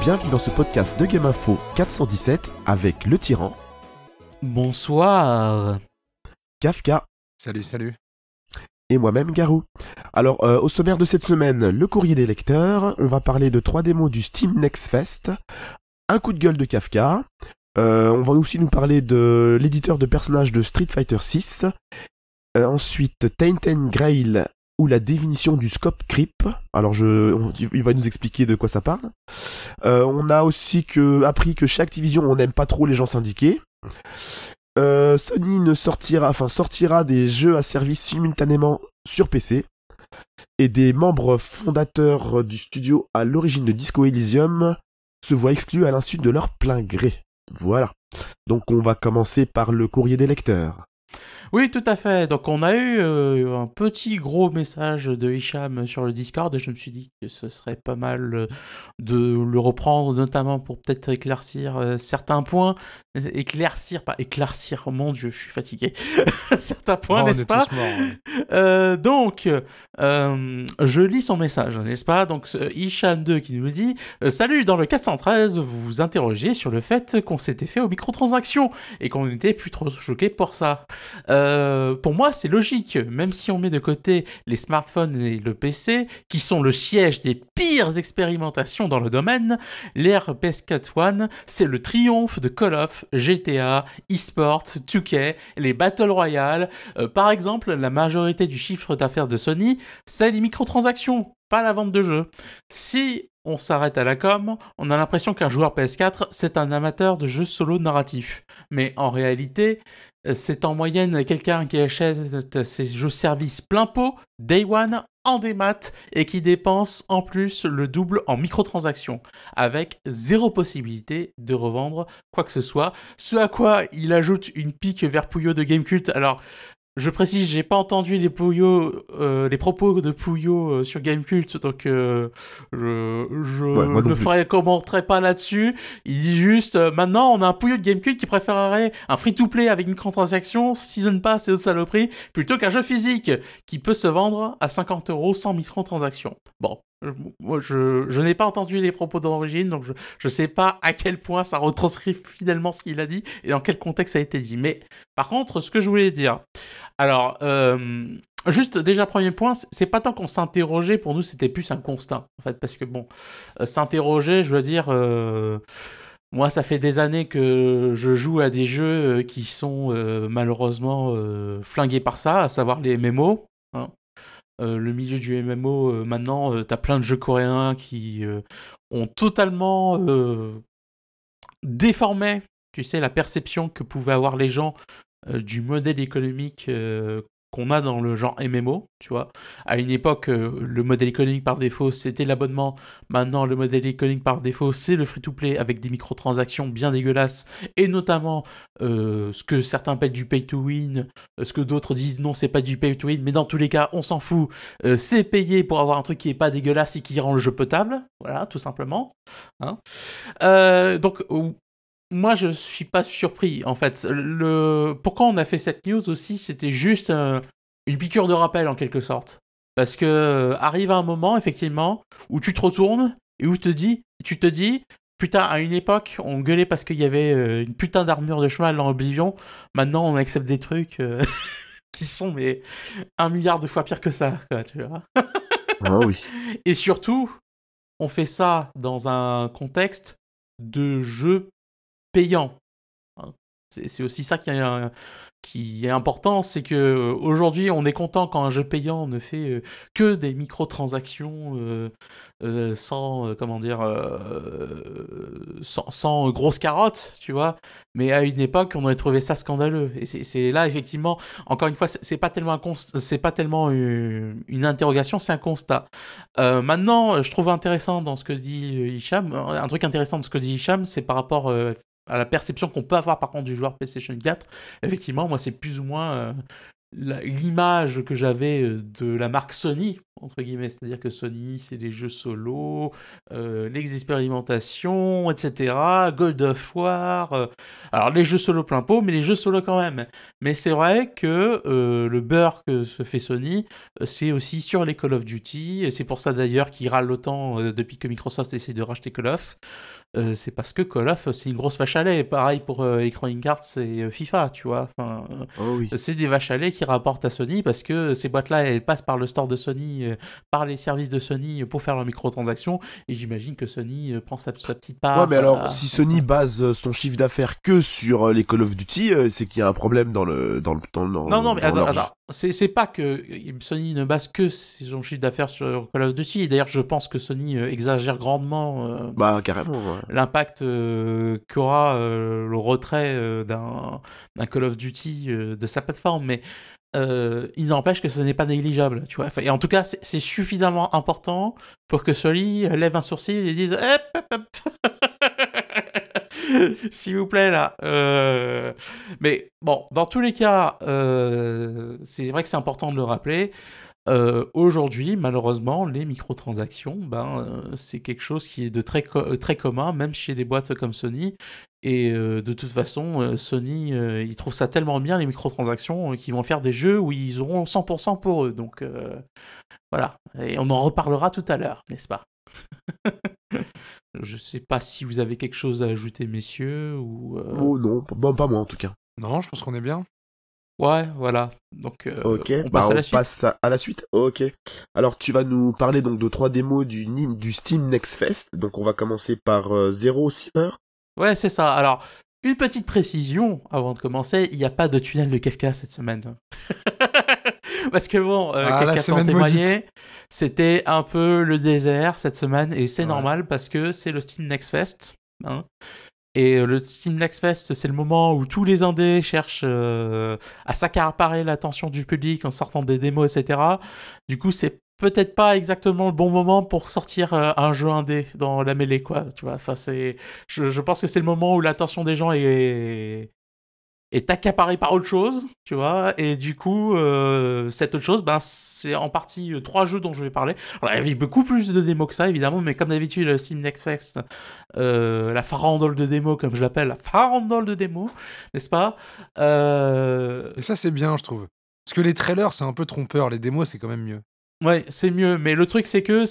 bienvenue dans ce podcast de Game Info 417 avec le tyran. Bonsoir. Kafka. Salut, salut. Et moi-même Garou. Alors, euh, au sommaire de cette semaine, le courrier des lecteurs, on va parler de trois démos du Steam Next Fest, un coup de gueule de Kafka, euh, on va aussi nous parler de l'éditeur de personnages de Street Fighter 6, euh, ensuite Tainted Grail ou la définition du scope creep. Alors je, il va nous expliquer de quoi ça parle. Euh, on a aussi que, appris que chaque division on n'aime pas trop les gens syndiqués. Euh, Sony ne sortira, enfin sortira des jeux à service simultanément sur PC. Et des membres fondateurs du studio à l'origine de Disco Elysium se voient exclus à l'insu de leur plein gré. Voilà. Donc on va commencer par le courrier des lecteurs. Oui, tout à fait. Donc on a eu euh, un petit gros message de Hicham sur le Discord et je me suis dit que ce serait pas mal euh, de le reprendre, notamment pour peut-être éclaircir euh, certains points. Éclaircir, pas éclaircir, oh mon dieu, je suis fatigué. certains points, n'est-ce pas? Donc, je lis son message, n'est-ce pas? Donc Hicham2 qui nous dit Salut, dans le 413, vous vous interrogez sur le fait qu'on s'était fait aux microtransactions et qu'on n'était plus trop choqué pour ça. Euh, pour moi, c'est logique, même si on met de côté les smartphones et le PC, qui sont le siège des pires expérimentations dans le domaine, l'ère PS4 One, c'est le triomphe de Call of, GTA, eSport, 2K, les Battle Royale. Euh, par exemple, la majorité du chiffre d'affaires de Sony, c'est les microtransactions, pas la vente de jeux. Si on s'arrête à la com, on a l'impression qu'un joueur PS4, c'est un amateur de jeux solo narratifs. Mais en réalité, euh, c'est en moyenne quelqu'un qui achète ses jeux services plein pot, day one, en démat, et qui dépense en plus le double en microtransactions, avec zéro possibilité de revendre quoi que ce soit. Ce à quoi il ajoute une pique vers Pouillot de Gamecult. Alors, je précise, j'ai pas entendu les euh, les propos de Pouillot euh, sur Gamecult, donc euh, je, je ne ferai, commenterai pas là-dessus. Il dit juste, maintenant on a un Pouillot de Gamecult qui préférerait un free-to-play avec microtransactions, season pass et autres saloperies, plutôt qu'un jeu physique qui peut se vendre à 50 euros sans microtransactions. Bon, moi, je, n'ai pas entendu les propos d'origine, donc je ne sais pas à quel point ça retranscrit finalement ce qu'il a dit et dans quel contexte ça a été dit. Mais par contre, ce que je voulais dire, alors, euh, juste déjà premier point, c'est pas tant qu'on s'interrogeait, pour nous c'était plus un constat, en fait, parce que bon, euh, s'interroger, je veux dire. Euh, moi, ça fait des années que je joue à des jeux qui sont malheureusement flingués par ça, à savoir les MMO. Hein. Euh, le milieu du MMO, euh, maintenant, euh, t'as plein de jeux coréens qui ont totalement déformé, tu sais, la perception que pouvaient avoir les gens du modèle économique qu'on a dans le genre MMO, tu vois. À une époque, euh, le modèle économique par défaut, c'était l'abonnement. Maintenant, le modèle économique par défaut, c'est le free-to-play avec des microtransactions bien dégueulasses, et notamment euh, ce que certains appellent du pay-to-win, euh, ce que d'autres disent non, c'est pas du pay-to-win, mais dans tous les cas, on s'en fout. c'est payé pour avoir un truc qui est pas dégueulasse et qui rend le jeu potable, voilà, tout simplement. Hein. donc, moi, je suis pas surpris. En fait, le pourquoi on a fait cette news aussi, c'était juste euh, une piqûre de rappel en quelque sorte. Parce que euh, arrive un moment, effectivement, où tu te retournes et où te dis, tu te dis, putain, à une époque, on gueulait parce qu'il y avait euh, une putain d'armure de cheval dans Oblivion. Maintenant, on accepte des trucs qui sont mais un milliard de fois pire que ça, tu vois. ah oui. Et surtout, on fait ça dans un contexte de jeu payant. Hein. C'est aussi ça qui est, est important, c'est que euh, aujourd'hui on est content quand un jeu payant ne fait euh, que des microtransactions euh, sans comment dire sans, grosses carottes, tu vois. Mais à une époque on aurait trouvé ça scandaleux. Et c'est là effectivement, encore une fois, c'est pas tellement c'est pas tellement une, une interrogation, c'est un constat. maintenant, je trouve intéressant dans ce que dit Hicham, un truc intéressant dans ce que dit Hicham, c'est par rapport à la perception qu'on peut avoir par contre du joueur PlayStation 4, effectivement, moi c'est plus ou moins euh, l'image que j'avais euh, de la marque Sony entre guillemets. C'est-à-dire que Sony, c'est les jeux solo, euh, les expérimentations, etc. God of War. euh, alors, les jeux solo plein pot, mais les jeux solo quand même. Mais c'est vrai que euh, le beurre que se fait Sony, euh, c'est aussi sur les Call of Duty. Et c'est pour ça d'ailleurs qu'ils râlent autant depuis que Microsoft essaie de racheter Call of. C'est parce que Call of, c'est une grosse vache à lait. Pareil pour Electronic Arts et FIFA, tu vois. Enfin, Oh oui. c'est des vaches à lait qui rapportent à Sony parce que ces boîtes-là, elles passent par le store de Sony, euh, par les services de Sony pour faire leurs microtransactions. Et j'imagine que Sony euh, prend sa, sa petite part. Ouais, mais alors, euh, si Sony base euh, son chiffre d'affaires que sur euh, les Call of Duty, euh, c'est qu'il y a un problème dans le dans le dans, Non, non, mais dans attends, leur-. C'est, pas que Sony ne base que son chiffre d'affaires sur Call of Duty. D'ailleurs, je pense que Sony euh, exagère grandement euh, Bah l'impact euh, qu'aura euh, le retrait euh, d'un, Call of Duty euh, de sa plateforme. Mais euh, il n'empêche que ce n'est pas négligeable. Tu vois et en tout cas, c'est, suffisamment important pour que Sony lève un sourcil et dise. S'il vous plaît, là. Euh, Mais bon, dans tous les cas, euh, c'est vrai que c'est important de le rappeler. Euh, Aujourd'hui, malheureusement, les microtransactions, ben, euh, c'est quelque chose qui est de très, co- euh, très commun, même chez des boîtes comme Sony. Et euh, de toute façon, euh, Sony, euh, ils trouvent ça tellement bien, les microtransactions, euh, qu'ils vont faire des jeux où ils auront 100% pour eux. Donc euh, voilà. Et on en reparlera tout à l'heure, n'est-ce pas? Je sais pas si vous avez quelque chose à ajouter, messieurs, ou... euh, Oh non, bon, pas moi en tout cas. Non, je pense qu'on est bien. Ouais, voilà. Donc, euh, Ok, on bah, passe à on la suite. passe à, à la suite. Ok. Alors tu vas nous parler donc de trois démos du, Steam Next Fest. Donc on va commencer par euh, Zero Silver. Ouais, c'est ça. Alors, une petite précision avant de commencer, il n'y a pas de tunnel de Kafka cette semaine. Parce que bon, euh, Ah, quelqu'un c'était un peu le désert cette semaine, et c'est Ouais. normal parce que c'est le Steam Next Fest. hein. Et euh, le Steam Next Fest, c'est le moment où tous les indés cherchent euh, à s'accaparer l'attention du public en sortant des démos, etc. Du coup, c'est peut-être pas exactement le bon moment pour sortir euh, un jeu indé dans la mêlée, quoi. Tu vois, enfin, c'est je, je pense que c'est le moment où l'attention des gens est, est accaparée par autre chose, tu vois, et du coup, euh, cette autre chose, ben, c'est en partie euh, trois jeux dont je vais parler. Alors, il y avait beaucoup plus de démos que ça, évidemment, mais comme d'habitude, le Steam Next Fest, euh, la farandole de démos, comme je l'appelle, la farandole de démos, n'est-ce pas Et ça, c'est bien, je trouve. Parce que les trailers, c'est un peu trompeur. Les démos, c'est quand même mieux. Ouais, c'est mieux, mais le truc, c'est que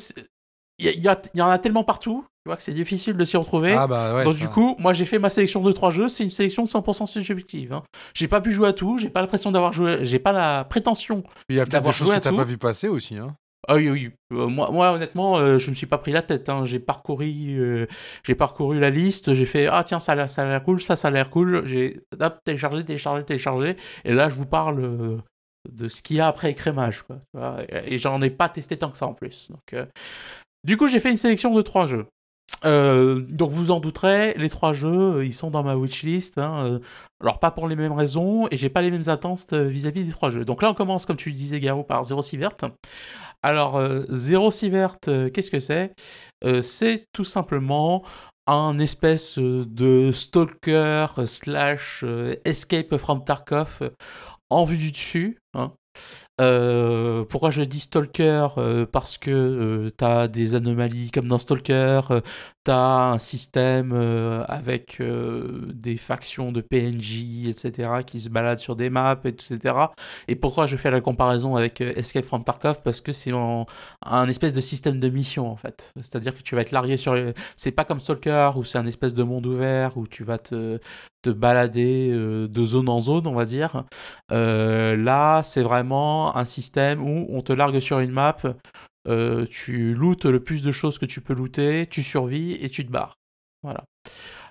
il y, y en a tellement partout, tu vois, que c'est difficile de s'y retrouver. Ah bah ouais. Donc ça. du coup, moi j'ai fait ma sélection de trois jeux, c'est une sélection 100% subjective. Hein. J'ai pas pu jouer à tout, j'ai pas l'impression d'avoir joué, j'ai pas la prétention. il y a peut-être des choses que t'as pas vu passer aussi. Hein. Ah oui, oui. Euh, moi, moi, honnêtement, euh, je me suis pas pris la tête. Hein. J'ai parcouru, euh, j'ai parcouru la liste. J'ai fait ah tiens ça a l'air, ça a l'air cool, ça ça a l'air cool. J'ai hop, téléchargé, téléchargé, téléchargé. Et là je vous parle euh, de ce qu'il y a après écrémage, quoi. Et, et j'en ai pas testé tant que ça en plus. Donc du coup j'ai fait une sélection de trois jeux. Euh, donc vous en douterez, les trois jeux, euh, ils sont dans ma wishlist. Hein, euh, alors pas pour les mêmes raisons, et j'ai pas les mêmes attentes vis-à-vis des trois jeux. Donc là on commence, comme tu disais Garo, par Zero Sievert. Alors euh, Zero Sievert, euh, qu'est-ce que c'est? C'est tout simplement un espèce de stalker slash escape from Tarkov en vue du dessus. hein. Euh, pourquoi je dis Stalker Euh, Parce que euh, t'as des anomalies comme dans Stalker, euh, t'as un système avec des factions de PNJ, etc., qui se baladent sur des maps, etc. Et pourquoi je fais la comparaison avec Escape from Tarkov? Parce que c'est un espèce de système de mission, en fait. C'est-à-dire que tu vas être largué sur... C'est pas comme Stalker, où c'est un espèce de monde ouvert, où tu vas te, balader de zone en zone, on va dire. Là, c'est vraiment un système où on te largue sur une map, euh, tu lootes le plus de choses que tu peux looter, tu survis et tu te barres. Voilà.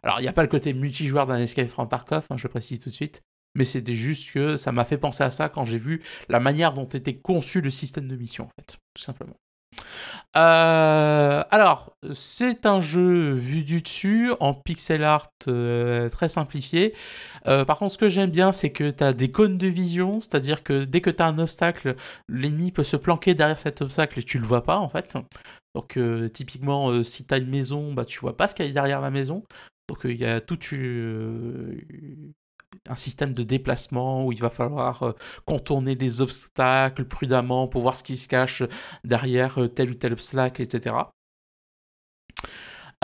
Alors, il n'y a pas le côté multijoueur d'un Escape from Tarkov, hein, je précise tout de suite, mais c'était juste que ça m'a fait penser à ça quand j'ai vu la manière dont était conçu le système de mission, en fait, tout simplement. Euh, alors, c'est un jeu vu du dessus, en pixel art euh, très simplifié. Euh, par contre, ce que j'aime bien, c'est que tu as des cônes de vision, c'est-à-dire que dès que tu as un obstacle, l'ennemi peut se planquer derrière cet obstacle et tu le vois pas, en fait. Donc, typiquement, si tu as une maison, bah, tu vois pas ce qu'il y a derrière la maison. Donc, il y a tout euh, un système de déplacement où il va falloir euh, contourner les obstacles prudemment pour voir ce qui se cache derrière euh, tel ou tel obstacle, etc.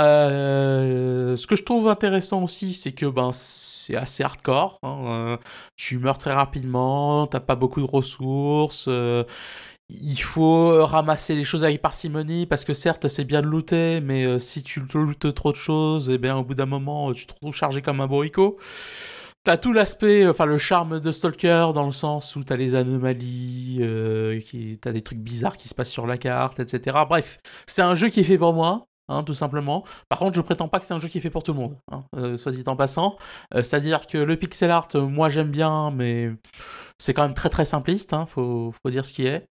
Euh, ce que je trouve intéressant aussi, c'est que ben c'est assez hardcore. Hein, tu meurs très rapidement, t'as pas beaucoup de ressources. il faut ramasser les choses avec parcimonie parce que certes c'est bien de looter, mais si tu lootes trop de choses, eh bien au bout d'un moment tu te retrouves chargé comme un bourricot. T'as tout l'aspect, enfin le charme de Stalker dans le sens où t'as les anomalies, euh, t'as des trucs bizarres qui se passent sur la carte, etc. Bref, c'est un jeu qui est fait pour moi. Hein, tout simplement. Par contre, je prétends pas que c'est un jeu qui est fait pour tout le monde, hein, euh, soit dit en passant. Euh, c'est-à-dire que le pixel art, moi j'aime bien, mais c'est quand même très très simpliste, hein, faut dire ce qui est.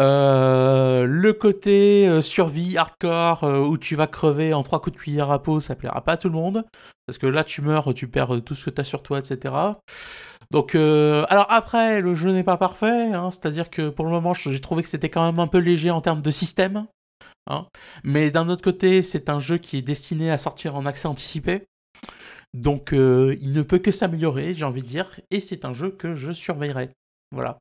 Euh, le côté euh, survie hardcore euh, où tu vas crever en trois coups de cuillère à peau, ça plaira pas à tout le monde. Parce que là, tu meurs, tu perds tout ce que tu as sur toi, etc. Donc, alors après, le jeu n'est pas parfait. Hein, C'est-à-dire que pour le moment, j'ai trouvé que c'était quand même un peu léger en termes de système. Hein. Mais d'un autre côté, c'est un jeu qui est destiné à sortir en accès anticipé. Donc, il ne peut que s'améliorer, j'ai envie de dire. Et c'est un jeu que je surveillerai. Voilà.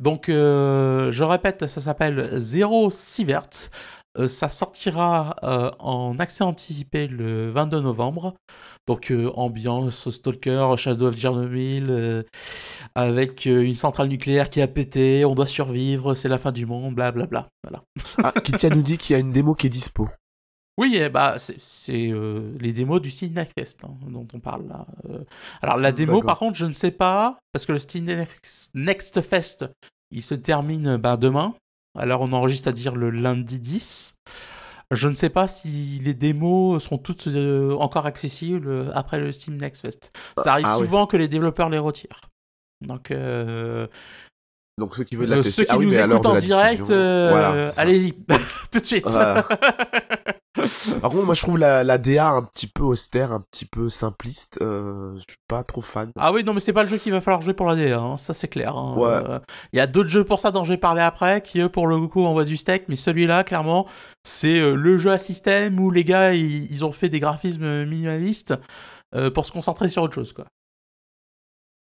Donc, euh, je répète, ça s'appelle Zero Sievert. Euh, ça sortira euh, en accès anticipé le 22 novembre. Donc, ambiance Stalker, Shadow of Chernobyl, avec une centrale nucléaire qui a pété, on doit survivre, c'est la fin du monde, blablabla. Voilà. ah, Kitia nous dit qu'il y a une démo qui est dispo. Oui, eh bah, c'est euh, les démos du Steam Next hein, dont on parle là. Euh. alors la démo, par contre, je ne sais pas, parce que le Steam Next Fest, il se termine bah, demain. Alors on enregistre à dire le lundi 10. Je ne sais pas si les démos seront toutes euh, encore accessibles après le Steam Next Fest. Ça arrive ah souvent que les développeurs les retirent. Donc, donc ceux qui veulent la tester, ceux qui ah nous écoutent en direct, allez-y, tout de suite. Par contre, moi je trouve la, la, DA un petit peu austère, un petit peu simpliste. Euh, je suis pas trop fan. Ah oui, non, mais c'est pas le jeu qu'il va falloir jouer pour la DA, hein, ça c'est clair. Hein. Euh, il y a d'autres jeux pour ça dont je vais parler après, qui eux pour le coup envoient du steak, mais celui-là, clairement, c'est euh, le jeu à système où les gars ils, ont fait des graphismes minimalistes pour se concentrer sur autre chose, quoi.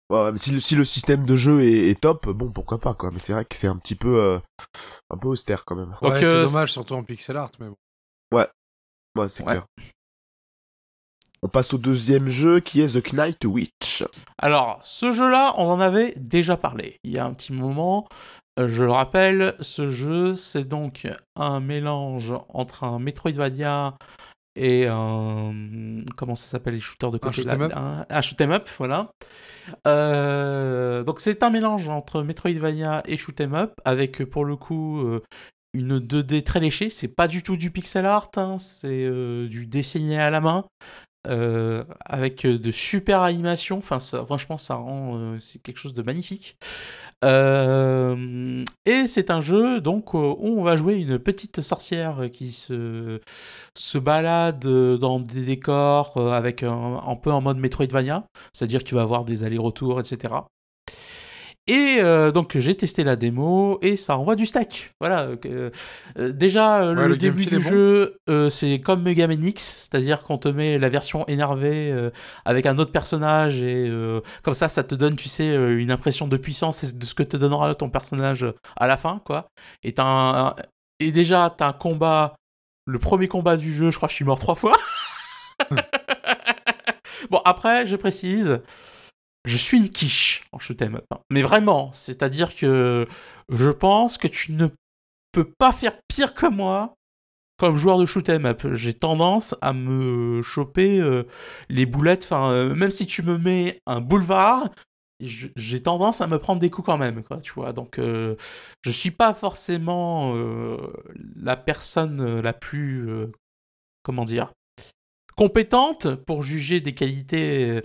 Ouais, mais si le, si le système de jeu est, top, bon, pourquoi pas, quoi. Mais c'est vrai que c'est un petit peu, un peu austère quand même. ouais, c'est dommage, surtout en pixel art, mais bon. Ouais, ouais c'est clair. On passe au deuxième jeu qui est The Knight Witch. Alors, ce jeu-là, on en avait déjà parlé il y a un petit moment. Euh, je le rappelle, ce jeu, c'est donc un mélange entre un Metroidvania et un. Comment ça s'appelle les shooters de côté Un shoot'em up. Un, shoot'em up, voilà. Euh, donc c'est un mélange entre Metroidvania et shoot'em up, avec pour le coup euh, une 2D très léchée. C'est pas du tout du pixel art, hein, c'est euh, du dessiné à la main. Euh, avec de super animations, enfin franchement ça rend euh, quelque chose de magnifique. et c'est un jeu donc où on va jouer une petite sorcière qui se se balade dans des décors avec un, un peu en mode Metroidvania, c'est-à-dire que tu vas avoir des allers-retours, etc. Et euh, donc j'ai testé la démo et ça envoie du stack. Voilà. Euh, euh, déjà le, début du jeu c'est comme Mega Man X, c'est-à-dire qu'on te met la version énervée avec un autre personnage et comme ça ça te donne tu sais une impression de puissance et de ce que te donnera ton personnage à la fin quoi. Et, un, et déjà t'as un combat, le premier combat du jeu, je crois que je suis mort trois fois. bon après je précise je suis une quiche en shoot'em up. Hein. Mais vraiment, c'est-à-dire que je pense que tu ne peux pas faire pire que moi comme joueur de shoot'em up. J'ai tendance à me choper euh, les boulettes. Enfin, euh, même si tu me mets un boulevard, j'ai tendance à me prendre des coups quand même, quoi, tu vois. Donc, euh, je suis pas forcément la personne la plus, comment dire, compétente pour juger des qualités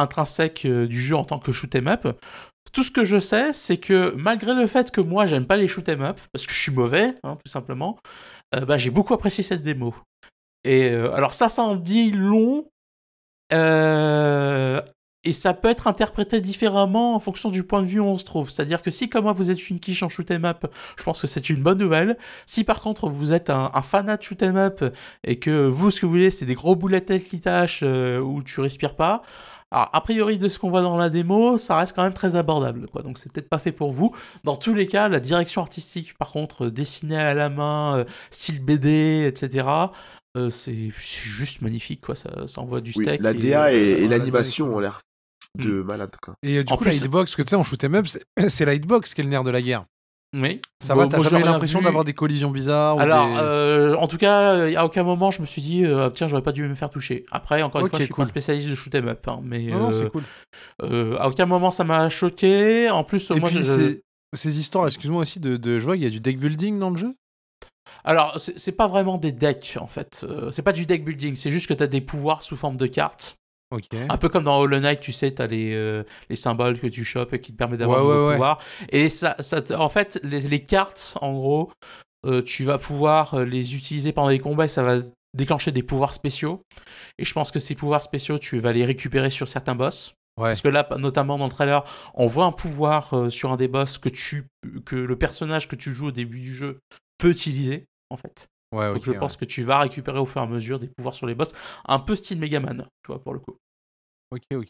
intrinsèque euh, du jeu en tant que shoot 'em up. Tout ce que je sais, c'est que malgré le fait que moi j'aime pas les shoot 'em up parce que je suis mauvais, hein, tout simplement, euh, bah, j'ai beaucoup apprécié cette démo. Et euh, alors ça, ça en dit long. et ça peut être interprété différemment en fonction du point de vue où on se trouve. C'est-à-dire que si, comme moi, vous êtes une quiche en shoot'em up, je pense que c'est une bonne nouvelle. Si, par contre, vous êtes un, un fanat de shoot'em up et que vous, ce que vous voulez, c'est des gros boulettes qui tâchent euh, où tu respires pas, alors, a priori, de ce qu'on voit dans la démo, ça reste quand même très abordable, quoi. Donc, c'est peut-être pas fait pour vous. Dans tous les cas, la direction artistique, par contre, euh, dessinée à la main, euh, style BD, etc., euh, c'est juste magnifique, quoi. Ça, ça envoie du Oui, steak. la DA et, euh, et la l'animation ont l'air de malade, quoi. Et euh, du En coup, plus- la hitbox, que tu sais, en shoot'em up, c'est- c'est la hitbox qui est le nerf de la guerre. Oui. Ça Bon, va, t'as jamais l'impression d'avoir des collisions bizarres ou Alors, des- euh, en tout cas, à aucun moment je me suis dit, euh, tiens, j'aurais pas dû me faire toucher. Après, encore une fois, je suis cool. pas spécialiste de shoot'em up, hein, mais Non, non, euh, c'est cool. à aucun moment ça m'a choqué. En plus, Et moi, puis, je- ces histoires, excuse-moi aussi, de, de je vois qu'il y a du deck building dans le jeu? Alors c'est pas vraiment des decks en fait. C'est pas du deck building, c'est juste que t'as des pouvoirs sous forme de cartes. Un peu comme dans Hollow Knight, tu sais, t'as les, euh, les symboles que tu chopes et qui te permettent d'avoir Ouais, de ouais, pouvoirs. Et ça, en fait, les, les cartes, en gros, euh, tu vas pouvoir euh, les utiliser pendant les combats et ça va déclencher des pouvoirs spéciaux. Et je pense que ces pouvoirs spéciaux, tu vas les récupérer sur certains boss. Ouais. Parce que là, notamment dans le trailer, on voit un pouvoir euh, sur un des boss que, tu, que le personnage que tu joues au début du jeu peut utiliser, en fait. Ouais, Donc je ouais. pense que tu vas récupérer au fur et à mesure des pouvoirs sur les boss, un peu style Megaman, tu vois, pour le coup. Ok, ok.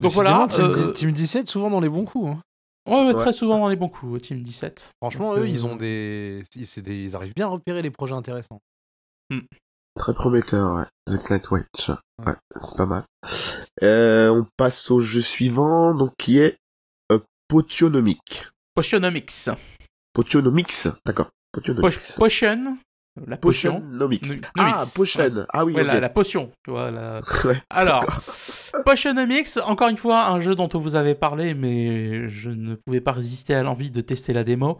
Donc voilà, Team, euh, Team 17, souvent dans les bons coups. hein. Ouais, très souvent dans les bons coups, Team 17. Franchement, Donc, eux, ils euh, ont des... ils- c'est des... Ils arrivent bien à repérer les projets intéressants. Très prometteur, ouais. The Night Watch. Ouais, c'est pas mal. Euh, on passe au jeu suivant, donc qui est euh, Potionomic. Potionomics. Potionomics, d'accord. Potion, la potion. Nu- Ah. Potion. Ah oui, Ouais, la, la potion, tu vois. La... Ouais, Alors. Potionomics, encore une fois, un jeu dont on vous avait parlé, mais je ne pouvais pas résister à l'envie de tester la démo.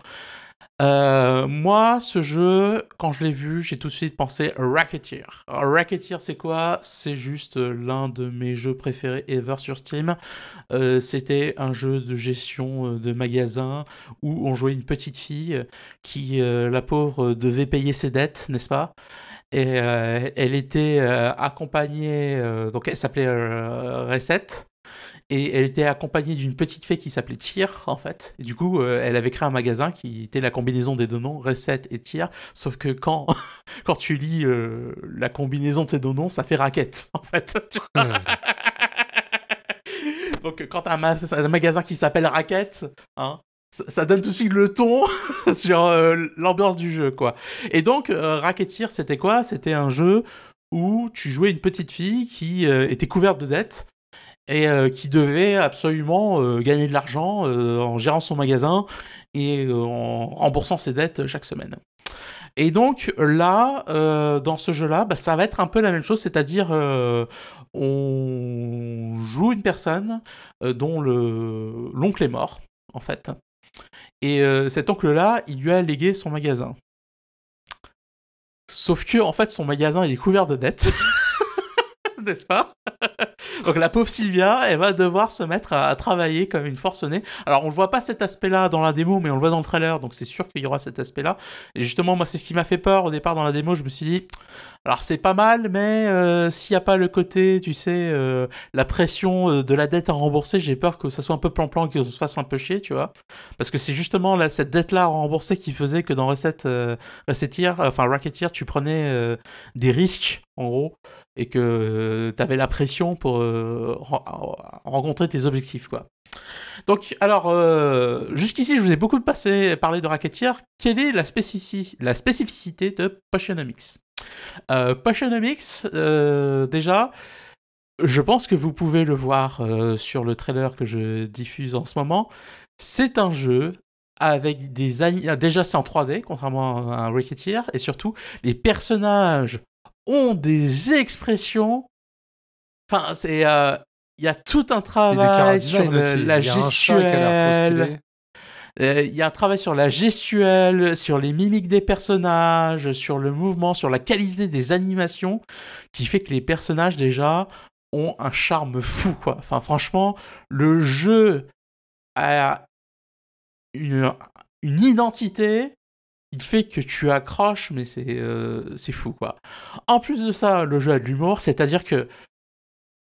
Euh, moi, ce jeu, quand je l'ai vu, j'ai tout de suite pensé Racketeer. Racketeer, c'est quoi? C'est juste euh, l'un de mes jeux préférés ever sur Steam. Euh, C'était un jeu de gestion de magasin où on jouait une petite fille qui, la pauvre, devait payer ses dettes, n'est-ce pas? Et elle était accompagnée, donc elle s'appelait Recette, et elle était accompagnée d'une petite fée qui s'appelait Tyr, en fait. Et du coup, euh, elle avait créé un magasin qui était la combinaison des deux noms, Recette et Tyr, sauf que quand, quand tu lis euh, la combinaison de ces deux noms, ça fait raquette, en fait. Donc quand t'as un, ma- un magasin qui s'appelle Raquette, hein, ça, ça donne tout de suite le ton sur euh, l'ambiance du jeu, quoi. Et donc, euh, Racketeer, c'était quoi? C'était un jeu où tu jouais une petite fille qui euh, était couverte de dettes et euh, qui devait absolument euh, gagner de l'argent euh, en gérant son magasin et en remboursant ses dettes chaque semaine. Et donc là, dans ce jeu-là, bah, ça va être un peu la même chose, c'est-à-dire on joue une personne dont le l'oncle est mort, en fait. Et cet oncle-là, il lui a légué son magasin. Sauf que, en fait, son magasin, il est couvert de dettes. N'est-ce pas? Donc la pauvre Sylvia, elle va devoir se mettre à, travailler comme une forcenée. Alors on ne voit pas cet aspect-là dans la démo, mais on le voit dans le trailer, donc c'est sûr qu'il y aura cet aspect-là. Et justement, moi, c'est ce qui m'a fait peur au départ dans la démo. Je me suis dit, alors c'est pas mal, mais euh, s'il n'y a pas le côté, tu sais, euh, la pression euh, de la dette à rembourser, j'ai peur que ça soit un peu plan-plan, ça se fasse un peu chier, tu vois. Parce que c'est justement là, cette dette-là à rembourser qui faisait que dans Recette, euh, Recetteer, enfin Racketeer, tu prenais des risques, en gros, et que tu avais la pression pour euh, ren- rencontrer tes objectifs, quoi. Donc, alors, euh, jusqu'ici, je vous ai beaucoup passé, parlé de Racketeer. Quelle est la, spécifi- la spécificité de Potionomics euh, Potionomics, euh, déjà, je pense que vous pouvez le voir euh, sur le trailer que je diffuse en ce moment. C'est un jeu avec des déjà c'est en 3D contrairement à un Racketeer et surtout les personnages ont des expressions. Enfin c'est euh, il y a tout un travail sur le- la gestuelle. euh, Il y a un travail sur la gestuelle, sur les mimiques des personnages, sur le mouvement, sur la qualité des animations, qui fait que les personnages déjà ont un charme fou, quoi. Enfin, franchement, le jeu a une, une identité qui fait que tu accroches, mais c'est euh, c'est fou, quoi. En plus de ça, le jeu a de l'humour, c'est-à-dire que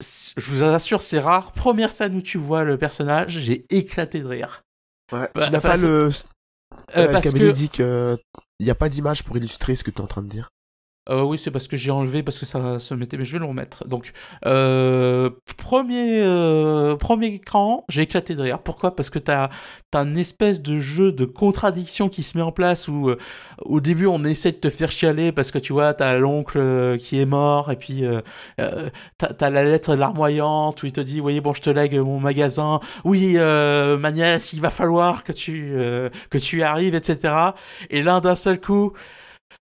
je vous assure, c'est rare. Première scène où tu vois le personnage, j'ai éclaté de rire. Ouais, Bah, tu n'as pas le. Euh, Euh, parce que dit qu'il n'y a pas d'image pour illustrer ce que tu es en train de dire. Euh, oui, c'est parce que j'ai enlevé parce que ça se mettait, mais je vais le remettre. Donc, euh, premier, euh, premier écran, j'ai éclaté de rire. Pourquoi? Parce que t'as as une espèce de jeu de contradiction qui se met en place où au début on essaie de te faire chialer parce que tu vois, t'as l'oncle qui est mort et puis t'as la lettre larmoyante où il te dit, voyez, bon, je te lègue mon magasin. Oui, ma nièce, il va falloir que tu, que tu arrives, etc. Et là, d'un seul coup,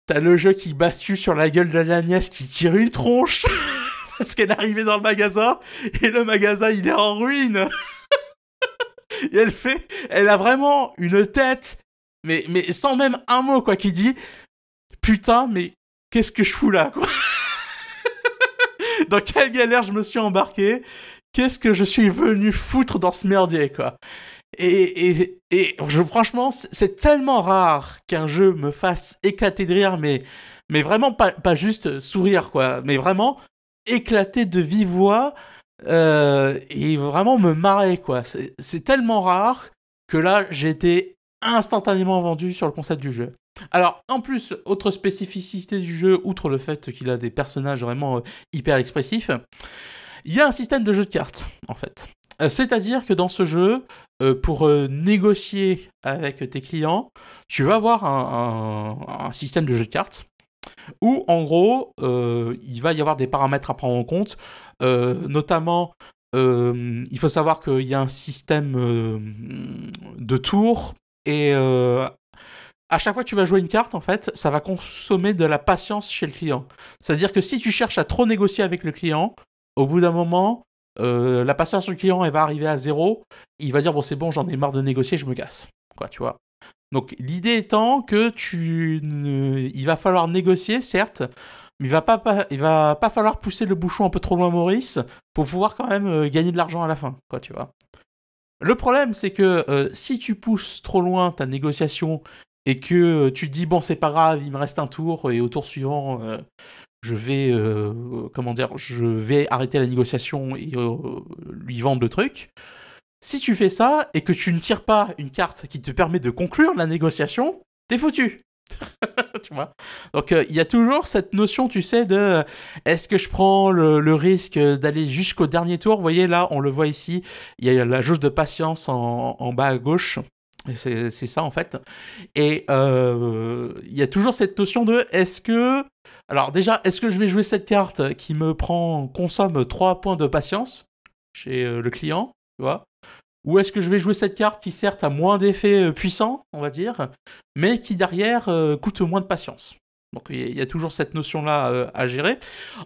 T'as le jeu qui bascule sur la gueule de la nièce qui tire une tronche parce qu'elle est arrivée dans le magasin et le magasin il est en ruine. et elle fait, elle a vraiment une tête, mais, mais sans même un mot quoi, qui dit putain mais qu'est-ce que je fous là quoi? dans quelle galère je me suis embarqué, qu'est-ce que je suis venu foutre dans ce merdier quoi? Et, franchement, c'est tellement rare qu'un jeu me fasse éclater de rire, mais, vraiment pas, juste sourire, quoi, mais vraiment éclater de vive voix euh, et vraiment me marrer, quoi. C'est c'est tellement rare que là, j'ai été instantanément vendu sur le concept du jeu. Alors, en plus, autre spécificité du jeu, outre le fait qu'il a des personnages vraiment euh, hyper expressifs, il y a un système de jeu de cartes, en fait. Euh, C'est-à-dire que dans ce jeu, euh, pour euh, négocier avec tes clients, tu vas avoir un, système de jeu de cartes où, en gros, il va y avoir des paramètres à prendre en compte, notamment. il faut savoir qu'il y a un système de tours et à chaque fois que tu vas jouer une carte, en fait, ça va consommer de la patience chez le client. C'est-à-dire que si tu cherches à trop négocier avec le client, au bout d'un moment, euh, la patience du client elle va arriver à zéro. Il va dire bon c'est bon j'en ai marre de négocier je me casse quoi tu vois. Donc l'idée étant que tu ne... il va falloir négocier certes mais il va pas, pas- il va pas falloir pousser le bouchon un peu trop loin Maurice pour pouvoir quand même euh, gagner de l'argent à la fin quoi tu vois. Le problème c'est que euh, si tu pousses trop loin ta négociation et que tu te dis bon c'est pas grave il me reste un tour et au tour suivant je vais euh, je vais arrêter la négociation et euh, lui vendre le truc. Si tu fais ça et que tu ne tires pas une carte qui te permet de conclure la négociation t'es foutu. Tu vois? Donc euh, il y a toujours cette notion tu sais de est-ce que je prends le, risque d'aller jusqu'au dernier tour? Vous voyez là on le voit ici. Il y a la jauge de patience en, bas à gauche c'est ça en fait. Et euh, il y a toujours cette notion de est-ce que alors déjà, est-ce que je vais jouer cette carte qui me prend consomme 3 points de patience chez euh, le client, tu vois? Ou est-ce que je vais jouer cette carte qui certes a moins d'effets euh, puissants, on va dire, mais qui derrière coûte moins de patience? Donc il y a- toujours cette notion-là à gérer.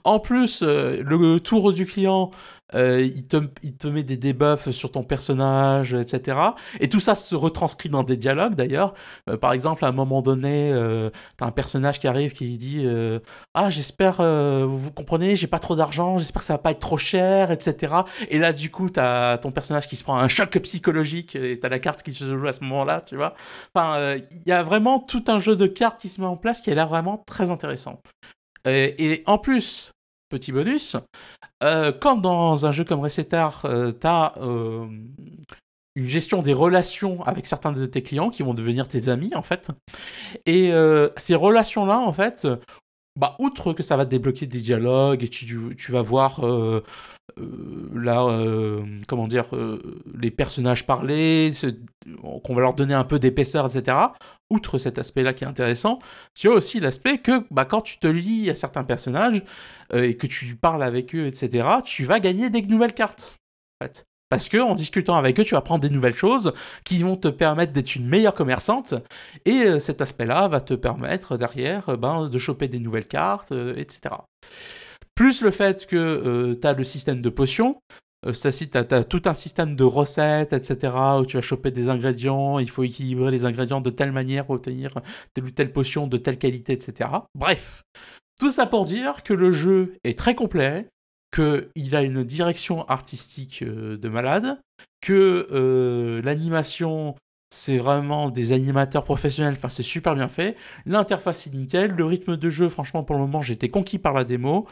En plus, le tour du client, euh, il, te, met des debuffs sur ton personnage, etc. Et tout ça se retranscrit dans des dialogues d'ailleurs. Euh, par exemple, à un moment donné, euh, t'as un personnage qui arrive qui dit euh, Ah, j'espère, vous comprenez, j'ai pas trop d'argent, j'espère que ça va pas être trop cher, etc. Et là, du coup, t'as ton personnage qui se prend un choc psychologique et t'as la carte qui se joue à ce moment-là, tu vois. Enfin, il y a vraiment tout un jeu de cartes qui se met en place qui a l'air vraiment très intéressant. Et en plus, petit bonus, euh, quand dans un jeu comme Resetar, t'as euh, une gestion des relations avec certains de tes clients qui vont devenir tes amis, en fait. Et euh, ces relations-là, en fait, bah, outre que ça va te débloquer des dialogues et tu, tu vas voir euh, là, euh, comment dire, euh, les personnages parler, ce- qu'on va leur donner un peu d'épaisseur, etc. Outre cet aspect-là qui est intéressant, tu as aussi l'aspect que bah, quand tu te lis à certains personnages euh, et que tu parles avec eux, etc., tu vas gagner des nouvelles cartes. Parce que en discutant avec eux, tu vas apprendre des nouvelles choses qui vont te permettre d'être une meilleure commerçante. Et euh, cet aspect-là va te permettre derrière euh, ben, de choper des nouvelles cartes, euh, etc. Plus le fait que tu as le système de potions. Euh, ça, si tu as, tout un système de recettes, etc., où tu vas choper des ingrédients, il faut équilibrer les ingrédients de telle manière pour obtenir telle ou telle potion de telle qualité, etc. Bref, tout ça pour dire que le jeu est très complet, qu'il a une direction artistique euh, de malade, que euh, l'animation, c'est vraiment des animateurs professionnels, enfin c'est super bien fait, l'interface est nickel, le rythme de jeu, franchement pour le moment été conquis par la démo,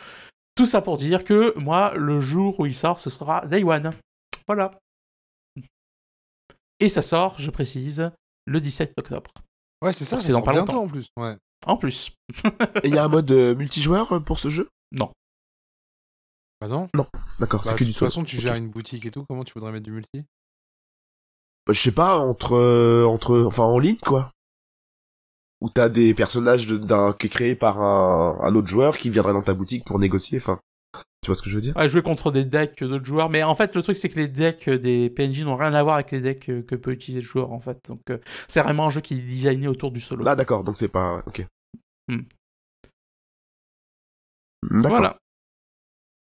Tout ça pour dire que moi, le jour où il sort, ce sera Day One. Voilà. Et ça sort, je précise, le 17 octobre. Ouais, c'est ça, c'est c'est dans pas bientôt longtemps. en plus. Ouais. En plus. Et il y a un mode euh, multijoueur euh, pour ce jeu? Non. Bah non. D'accord, Bah, c'est de que du toute solo. façon, tu gères une boutique et tout. Comment tu voudrais mettre du multi? Bah, je sais pas, entre, euh, entre, enfin, en ligne, quoi. Où t'as des personnages de- d'un, qui est créé par un, un autre joueur qui viendrait dans ta boutique pour négocier, enfin. Tu vois ce que je veux dire? Ouais, jouer contre des decks d'autres joueurs. Mais en fait, le truc, c'est que les decks des PNJ n'ont rien à voir avec les decks que peut utiliser le joueur, en fait. Donc, euh, c'est vraiment un jeu qui est designé autour du solo. Là, d'accord, donc c'est pas, ok. Hmm. D'accord. Voilà.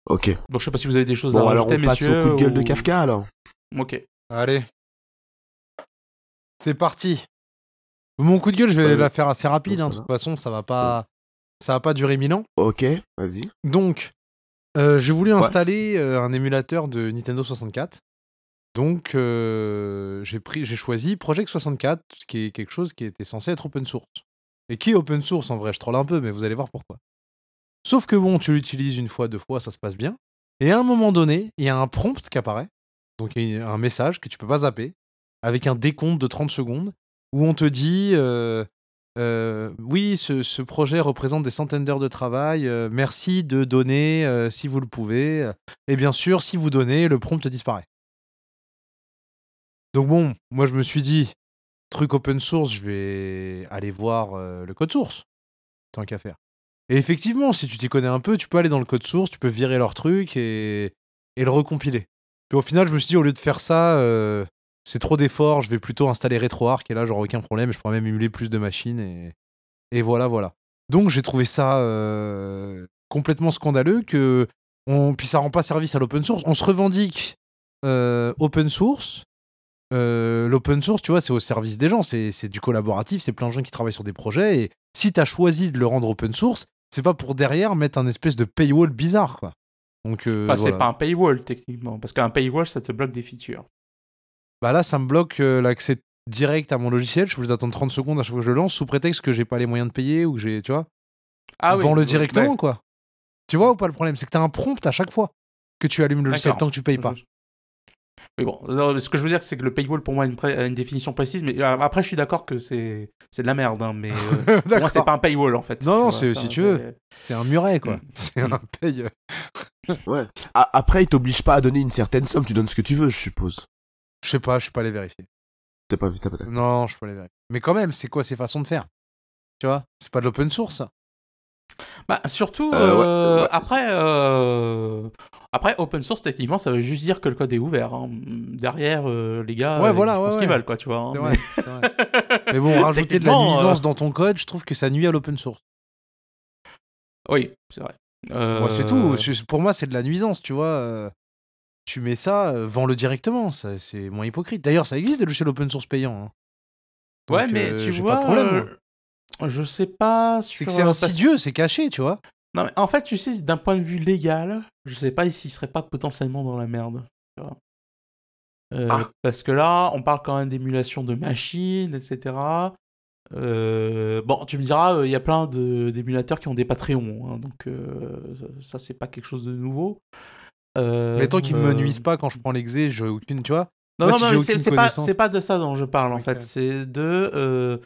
Ok. Bon, je sais pas si vous avez des choses Bon, à alors rajouter, on passe messieurs. au coup de gueule de Kafka, alors. Ok. Allez. C'est parti. Mon coup de gueule, je vais la faire assez rapide. Hein. De toute façon, ça va pas, ça va pas durer mille ans. Ok, vas-y. Donc, euh, j'ai voulu installer euh, un émulateur de Nintendo 64. Donc, euh, j'ai pris, j'ai choisi Project 64, ce qui est quelque chose qui était censé être open source. Et qui est open source en vrai, je troll un peu, mais vous allez voir pourquoi. Sauf que bon, tu l'utilises une fois, deux fois, ça se passe bien. Et à un moment donné, il y a un prompt qui apparaît. Donc, il y a un message que tu peux pas zapper, avec un décompte de 30 secondes, où on te dit Oui, ce, projet représente des centaines d'heures de travail. merci de donner si vous le pouvez. Et bien sûr, si vous donnez, le prompt disparaît. Donc, bon, moi, je me suis dit Truc open source, je vais aller voir le code source, tant qu'à faire. Et effectivement, si tu t'y connais un peu, tu peux aller dans le code source, tu peux virer leur truc et, le recompiler. Puis au final, je me suis dit, au lieu de faire ça, c'est trop d'efforts, je vais plutôt installer RetroArch et là, j'aurai aucun problème, je pourrais même émuler plus de machines et, et voilà, voilà. Donc j'ai trouvé ça euh, complètement scandaleux que on, puis ça rend pas service à l'open source. On se revendique euh, open source. Euh, L'open source, tu vois, c'est au service des gens, c'est du collaboratif, c'est plein de gens qui travaillent sur des projets et si tu as choisi de le rendre open source, c'est pas pour derrière mettre un espèce de paywall bizarre, quoi. Donc, euh, Enfin, voilà. c'est pas un paywall, techniquement. Parce qu'un paywall, ça te bloque des features. Bah là, ça me bloque euh, l'accès direct à mon logiciel. Je suis obligé d'attendre 30 secondes à chaque fois que je le lance, sous prétexte que j'ai pas les moyens de payer ou que j'ai, tu vois. Ah oui. Vends-le ouais. directement, quoi. Tu vois ou pas le problème? C'est que t'as un prompt à chaque fois que tu allumes le logiciel tant que tu payes pas. Oui, bon, non, ce que je veux dire, c'est que le paywall, pour moi, a une, pré- a une définition précise, mais euh, après, je suis d'accord que c'est c'est de la merde, hein, mais euh, pour moi, c'est pas un paywall, en fait. Non, tu non, c'est- si tu veux. c'est- un muret, quoi. Mm. C'est Mm. un paye. Ouais. A- après, il t'oblige pas à donner une certaine somme, tu donnes ce que tu veux, je suppose. Je sais pas, je suis pas allé vérifier. T'as pas vu, t'as pas Non, je suis pas allé vérifier. Mais quand même, c'est quoi ces façons de faire? Tu vois? C'est pas de l'open source, ça. Bah, surtout, Euh, ouais, euh, ouais, après, euh, après, open source, techniquement, ça veut juste dire que le code est ouvert. hein. Derrière, euh, les gars, Ouais, voilà, ils font ouais, ce qu'ils veulent, quoi, tu vois. hein, mais- vrai, bon, rajouter de la nuisance euh, dans ton code, je trouve que ça nuit à l'open source. Oui, c'est vrai. C'est tout. Pour moi, c'est de la nuisance, tu vois. Euh, Tu mets ça, euh, vends-le directement. ça- C'est moins hypocrite. D'ailleurs, ça existe des logiciels open source payants. hein. Ouais, Donc, mais euh, tu vois, pas de problème. euh, je sais pas. C'est que c'est parce- insidieux, c'est caché, tu vois. Non, mais en fait, tu sais, d'un point de vue légal, je sais pas s'il serait pas potentiellement dans la merde. tu vois. Euh, Ah. Parce que là, on parle quand même d'émulation de machines, etc. Euh, bon, tu me diras, euh, il y a plein de- d'émulateurs qui ont des Patreons, hein, donc euh, ça, c'est pas quelque chose de nouveau. Euh, Mais tant qu'ils me euh, nuisent pas quand je prends l'exé, j'ai aucune, tu vois. Non, Moi, non, si non, c'est pas, de ça dont je parle, en fait. C'est de.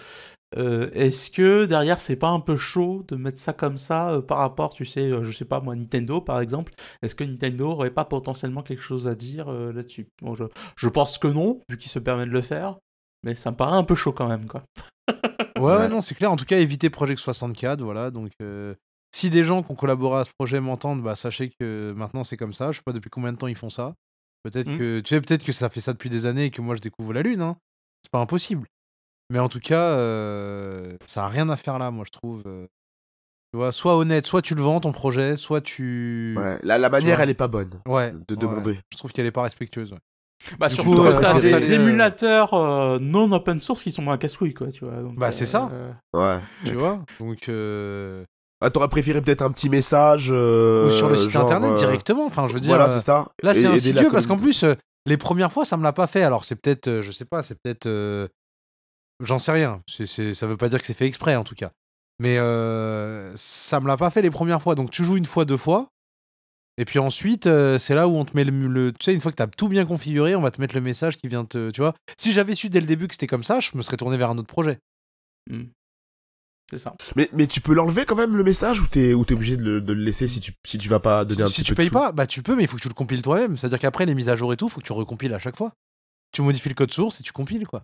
euh, Est-ce que derrière, c'est pas un peu chaud de mettre ça comme ça euh, par rapport, tu sais, euh, je sais pas, moi, Nintendo, par exemple? Est-ce que Nintendo aurait pas potentiellement quelque chose à dire là-dessus? Bon, je, je pense que non, vu qu'il se permet de le faire. Mais ça me paraît un peu chaud quand même, quoi. Ouais, ouais, non, c'est clair. En tout cas, éviter Project 64, voilà. Donc, si des gens qui ont collaboré à ce projet m'entendent, bah, sachez que maintenant c'est comme ça. Je sais pas depuis combien de temps ils font ça. Peut-être Mm. que, tu sais, peut-être que ça fait ça depuis des années et que moi je découvre la lune. Hein. C'est pas impossible. Mais en tout cas, euh, ça a rien à faire là, moi je trouve. euh. Tu vois, soit honnête, soit tu le vends ton projet, soit tu. Ouais, la, la manière, elle est pas bonne Ouais, de ouais. demander. Je trouve qu'elle est pas respectueuse. ouais. Bah, Du surtout coup, euh, t'as des euh, émulateurs euh, non open source qui sont moins casse-couilles, quoi, tu vois. donc, Bah, c'est ça. euh, Ouais. Tu vois Donc. Ah, t'aurais préféré peut-être un petit message. euh, Ou sur le site genre, internet euh, directement. Enfin, je veux dire. Voilà, euh, c'est ça. Là, c'est insidieux parce qu'en plus, euh, les premières fois, ça me l'a pas fait. Alors, c'est peut-être, euh, je sais pas, c'est peut-être. euh, J'en sais rien. C'est, c'est- ça veut pas dire que c'est fait exprès, en tout cas. Mais euh, ça me l'a pas fait les premières fois. Donc, tu joues une fois, deux fois. Et puis ensuite, euh, c'est là où on te met le, le- Tu sais, une fois que tu as tout bien configuré, on va te mettre le message qui vient te. Tu vois Si j'avais su dès le début que c'était comme ça, je me serais tourné vers un autre projet. Hmm. C'est ça. Mais, mais tu peux l'enlever quand même le message ou t'es ou t'es obligé de le, de le laisser si tu, si tu vas pas donner un Si, si petit tu peu payes pas, bah tu peux, mais il faut que tu le compiles toi-même. C'est-à-dire qu'après, les mises à jour et tout, faut que tu recompiles à chaque fois. Tu modifies le code source et tu compiles, quoi.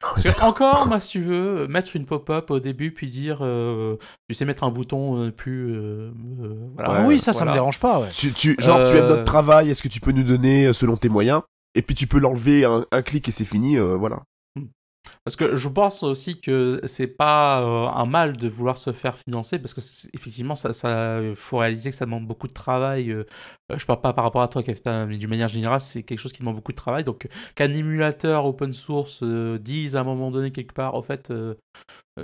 Parce que encore, moi, si tu veux, mettre une pop-up au début, puis dire, euh, tu sais, mettre un bouton euh, plus. euh, euh, voilà. Ouais, Ah oui, ça, ça me dérange pas, ouais. Tu, tu- genre tu aimes Euh, notre travail, est-ce que tu peux nous donner euh, selon tes moyens Et puis tu peux l'enlever un, un clic et c'est fini, euh, voilà. Parce que je pense aussi que c'est pas euh, un mal de vouloir se faire financer, parce que effectivement, ça, faut réaliser que ça demande beaucoup de travail. euh, euh, je parle pas par rapport à toi, Kefta, mais d'une manière générale, c'est quelque chose qui demande beaucoup de travail. Donc, qu'un émulateur open source euh, dise à un moment donné quelque part, au fait,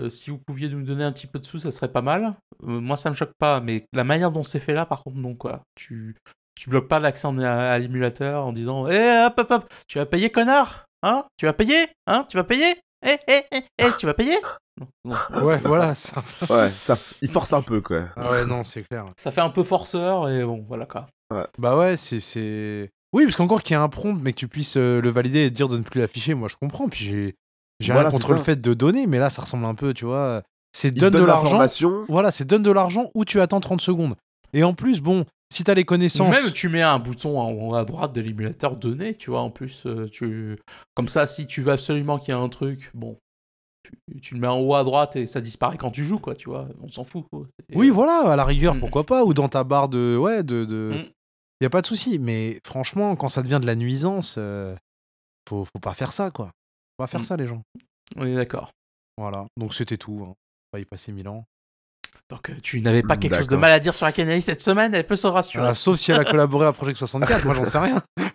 si vous pouviez nous donner un petit peu de sous, ça serait pas mal. Moi, ça me choque pas, mais la manière dont c'est fait là, par contre, non, quoi. Tu, tu bloques pas l'accès en- à, à l'émulateur en disant, eh, hop, hop, hop, tu vas payer, connard Hein Tu vas payer? Hein Tu vas payer? Eh, eh, eh, eh, tu vas payer? Non, non. Ouais, voilà, ça. Ouais, ça, il force un peu quoi. Ah ouais, non, c'est clair. Ça fait un peu forceur et bon, voilà quoi. Bah ouais, c'est. c'est... Oui, parce qu'encore qu'il y ait un prompt, mais que tu puisses euh, le valider et te dire de ne plus l'afficher, moi je comprends. Puis j'ai, j'ai Voilà, rien c'est contre le fait de donner, mais là ça ressemble un peu, tu vois. C'est Il te donne de donne l'argent. l'information. Voilà, c'est donne de l'argent ou tu attends 30 secondes. Et en plus, bon, si t'as les connaissances. même tu mets un bouton en haut à droite de l'émulateur donné, tu vois, en plus, euh, tu... comme ça, si tu veux absolument qu'il y ait un truc, bon, tu, tu le mets en haut à droite et ça disparaît quand tu joues, quoi, tu vois, on s'en fout. quoi. Oui, voilà, à la rigueur, Mm. pourquoi pas, ou dans ta barre de. Ouais, de. de... Mm. Y a pas de souci, mais franchement, quand ça devient de la nuisance, euh, faut, faut pas faire ça, quoi. Faut pas faire Mm. ça, les gens. On est d'accord. Voilà, donc c'était tout. Hein. Pas y passer mille ans. Donc euh, tu n'avais pas quelque chose de mal à dire sur la Canaille cette semaine, elle peut se rassurer. Voilà, sauf si elle a collaboré à Project 64, moi j'en sais rien.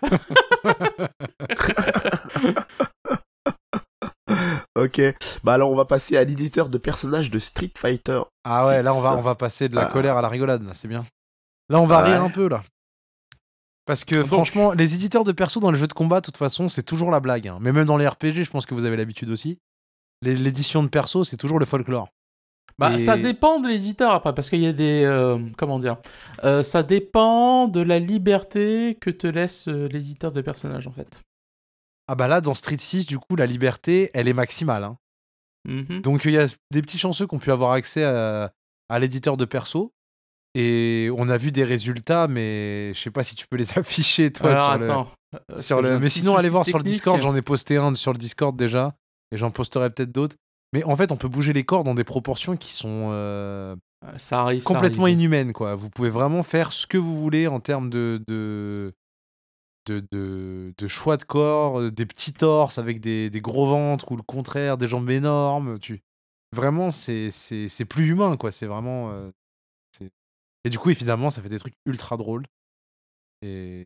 Ok. Bah alors on va passer à l'éditeur de personnages de Street Fighter. Ah ouais, là on va, 6. on va passer de la Ah. colère à la rigolade, là, c'est bien. Là on va Ouais. rire un peu, là. Parce que Donc- franchement, les éditeurs de perso dans les jeux de combat, de toute façon, c'est toujours la blague. hein. Mais même dans les RPG, je pense que vous avez l'habitude aussi. L'édition de perso, c'est toujours le folklore. Bah, Et- ça dépend de l'éditeur après, parce qu'il y a des. euh, comment dire Euh, Ça dépend de la liberté que te laisse euh, l'éditeur de personnage, en fait. Ah bah là, dans Street 6, du coup, la liberté, elle est maximale. hein. Mhm. Donc il y a des petits chanceux qui ont pu avoir accès à, à l'éditeur de perso. Et on a vu des résultats, mais je sais pas si tu peux les afficher, toi, Alors, sur le... attends. sur le- Mais sinon, allez voir sur le. Discord. J'en ai posté un sur le Discord déjà. Et j'en posterai peut-être d'autres. Mais en fait, on peut bouger les corps dans des proportions qui sont euh, Euh, Ça arrive. ça complètement arrive. inhumaines. Quoi. Vous pouvez vraiment faire ce que vous voulez en termes de, de, de, de- de choix de corps, euh, des petits torses avec des, des gros ventres ou le contraire, des jambes énormes. Tu... Vraiment, c'est plus humain. quoi. C'est vraiment. euh, Et du coup, évidemment, ça fait des trucs ultra drôles. Et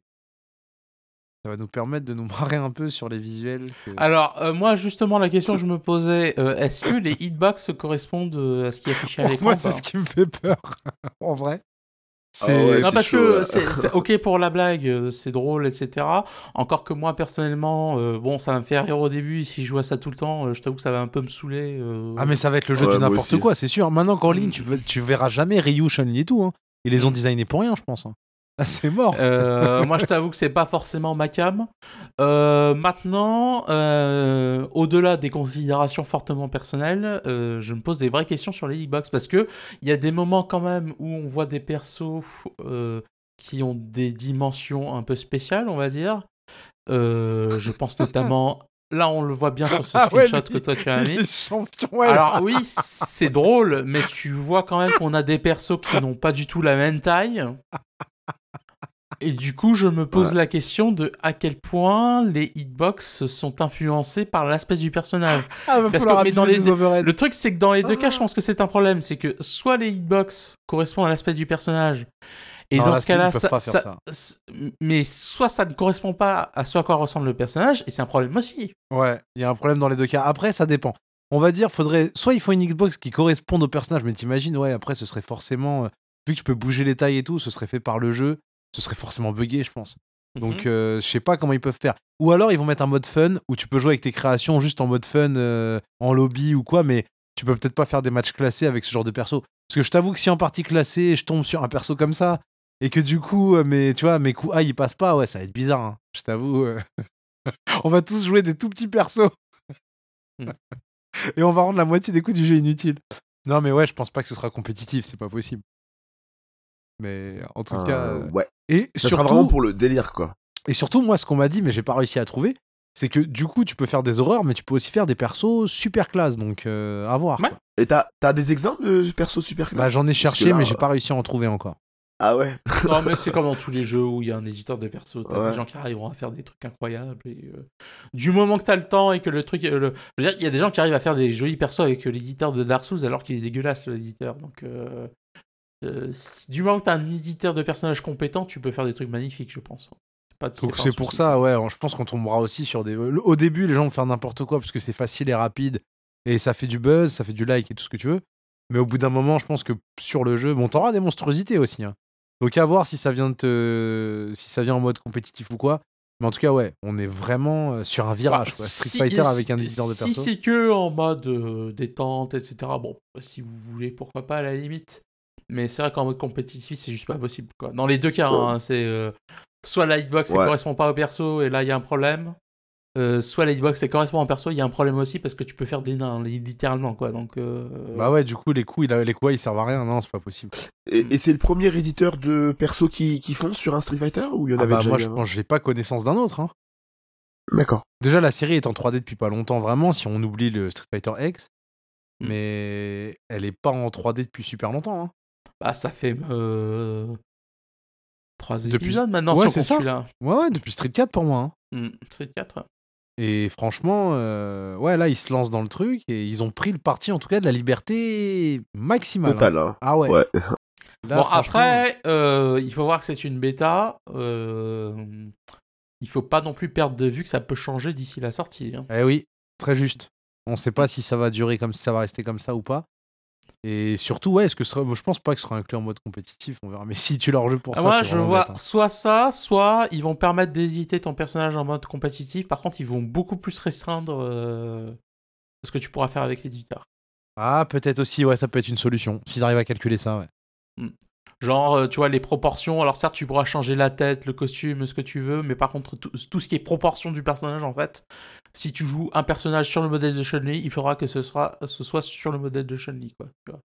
ça va nous permettre de nous marrer un peu sur les visuels. que- Alors, euh, moi, justement, la question que je me posais, euh, est-ce que les hitbox correspondent euh, à ce qui est affiché à l'écran Moi, c'est ce qui me fait peur, en vrai. Ah C'est ouais, Non, c'est parce chaud, que c'est c'est ok pour la blague, c'est drôle, etc. Encore que moi, personnellement, euh, bon, ça va me faire rire au début. Si je vois ça tout le temps, euh, je t'avoue que ça va un peu me saouler. euh. Ah, mais ça va être le jeu Ouais, du n'importe aussi. quoi, c'est sûr. Maintenant qu'en ligne, tu, veux- tu verras jamais Ryu, Chun-Li et tout. Hein. Ils les ont designés pour rien, je pense. hein. Là, c'est mort. Euh, moi, je t'avoue que c'est pas forcément ma cam. Euh, maintenant, euh, au-delà des considérations fortement personnelles, je me pose des vraies questions sur les hitbox parce que il y a des moments quand même où on voit des persos qui ont des dimensions un peu spéciales, on va dire. Je pense notamment, là, on le voit bien sur ce Ah ouais, screenshot que toi tu as mis. Ouais. Alors oui, c'est drôle, mais tu vois quand même qu'on a des persos qui n'ont pas du tout la même taille. Et du coup, je me pose Ouais. la question de à quel point les hitbox sont influencés par l'aspect du personnage. Ah, parce que- mais dans les-. Le truc, c'est que dans les deux cas, je pense que c'est un problème. C'est que soit les hitbox correspondent à l'aspect du personnage, et Non, dans là, ce cas-là, ça, ça- s- mais soit ça ne correspond pas à ce à quoi ressemble le personnage, et c'est un problème aussi. Ouais, il y a un problème dans les deux cas. Après, ça dépend. On va dire, faudrait. Soit il faut une Xbox qui corresponde au personnage, mais t'imagines, ouais, après, ce serait forcément. euh, Vu que tu peux bouger les tailles et tout, ce serait fait par le jeu, ce serait forcément buggé, je pense. Donc, euh, je sais pas comment ils peuvent faire. Ou alors, ils vont mettre un mode fun où tu peux jouer avec tes créations juste en mode fun, euh, en lobby ou quoi, mais tu peux peut-être pas faire des matchs classés avec ce genre de perso. Parce que je t'avoue que si en partie classée, je tombe sur un perso comme ça, et que du coup, mais tu vois, mes coups A ils passent pas, ouais, ça va être bizarre. hein. Je t'avoue. euh. on va tous jouer des tout petits persos. Hmm. et on va rendre la moitié des coups du jeu inutiles. Non, mais ouais, je pense pas que ce sera compétitif, c'est pas possible. Mais en tout cas. Euh, euh, ouais. Et Ça surtout, sera vraiment pour le délire, quoi. et surtout, moi, ce qu'on m'a dit, mais j'ai pas réussi à trouver, c'est que du coup, tu peux faire des horreurs, mais tu peux aussi faire des persos super classe. Donc, euh, à voir. Ouais. quoi. Et t'as t'as des exemples de persos super Bah, j'en ai Parce que cherché, là, mais j'ai pas réussi à en trouver encore. Ah ouais Non, mais c'est comme dans tous les jeux où il y a un éditeur de perso. T'as Ouais. des gens qui arriveront à faire des trucs incroyables. Et, euh, Du moment que t'as le temps et que le truc. euh, le- Je veux dire, il y a des gens qui arrivent à faire des jolis persos avec euh, l'éditeur de Dark Souls alors qu'il est dégueulasse, l'éditeur. Donc. Euh, du moment que t'as un éditeur de personnages compétent, tu peux faire des trucs magnifiques, je pense. Pas- Donc pas un c'est pour ça, ouais, je pense qu'on tombera aussi sur des... Au début, les gens vont faire n'importe quoi parce que c'est facile et rapide, et ça fait du buzz, ça fait du like et tout ce que tu veux. Mais au bout d'un moment, je pense que sur le jeu, bon, t'auras des monstruosités aussi. hein. Donc à voir si ça vient de te... si ça vient en mode compétitif ou quoi. Mais en tout cas, ouais, on est vraiment euh, sur un virage, Bah, quoi. Street si- Fighter avec un éditeur de Si c'est que en mode euh, détente, etc. Bon, si vous voulez, pourquoi pas à la limite. Mais c'est vrai qu'en mode compétitif, c'est juste pas possible. Quoi. Dans les deux cas, Ouais. hein, c'est euh, soit la hitbox, Ouais. correspond pas au perso et là il y a un problème. Euh, soit la hitbox, ça correspond au perso, il y a un problème aussi parce que tu peux faire des nains, li- littéralement. quoi. Donc, euh, Bah ouais, du coup, les coups, il a- les coups, ils servent à rien. Non, c'est pas possible. Et, et c'est le premier éditeur de persos qui, qui font sur un Street Fighter ou il y en Ah avait bah déjà moi, je pense que j'ai pas connaissance d'un autre. Hein. D'accord. Déjà, la série est en 3D depuis pas longtemps, vraiment, si on oublie le Street Fighter X. Mm. Mais elle est pas en 3D depuis super longtemps. hein. Bah, ça fait euh, trois Depuis- épisodes maintenant Ouais, sur c'est ça. celui-là. Ouais, ouais, depuis Street 4 pour moi. hein. Hmm, Street 4. ouais. Et franchement, euh, ouais, là, ils se lancent dans le truc et ils ont pris le parti, en tout cas, de la liberté maximale. hein. Total, hein. Ah ouais. Ouais. Là, bon, franchement, après, euh, il faut voir que c'est une bêta. Euh, il faut pas non plus perdre de vue que ça peut changer d'ici la sortie. hein. Eh oui, très juste. On sait pas si ça va durer comme si ça va rester comme ça ou pas. Et surtout, ouais, est-ce que ce sera... je pense pas que ce sera inclus en mode compétitif, on verra. Mais si tu leur joues pour Ah, ça, moi, je vois bête, hein. soit ça, soit ils vont permettre d'éditer ton personnage en mode compétitif. Par contre, ils vont beaucoup plus restreindre euh, ce que tu pourras faire avec l'éditeur. Ah, peut-être aussi, ouais, ça peut être une solution. S'ils arrivent à calculer ça, ouais. Genre, euh, tu vois, les proportions. Alors, certes, tu pourras changer la tête, le costume, ce que tu veux, mais par contre, tout, tout ce qui est proportion du personnage, en fait, si tu joues un personnage sur le modèle de Chun-Li, il faudra que ce, sera, ce soit sur le modèle de Chun-Li, quoi. Tu, vois.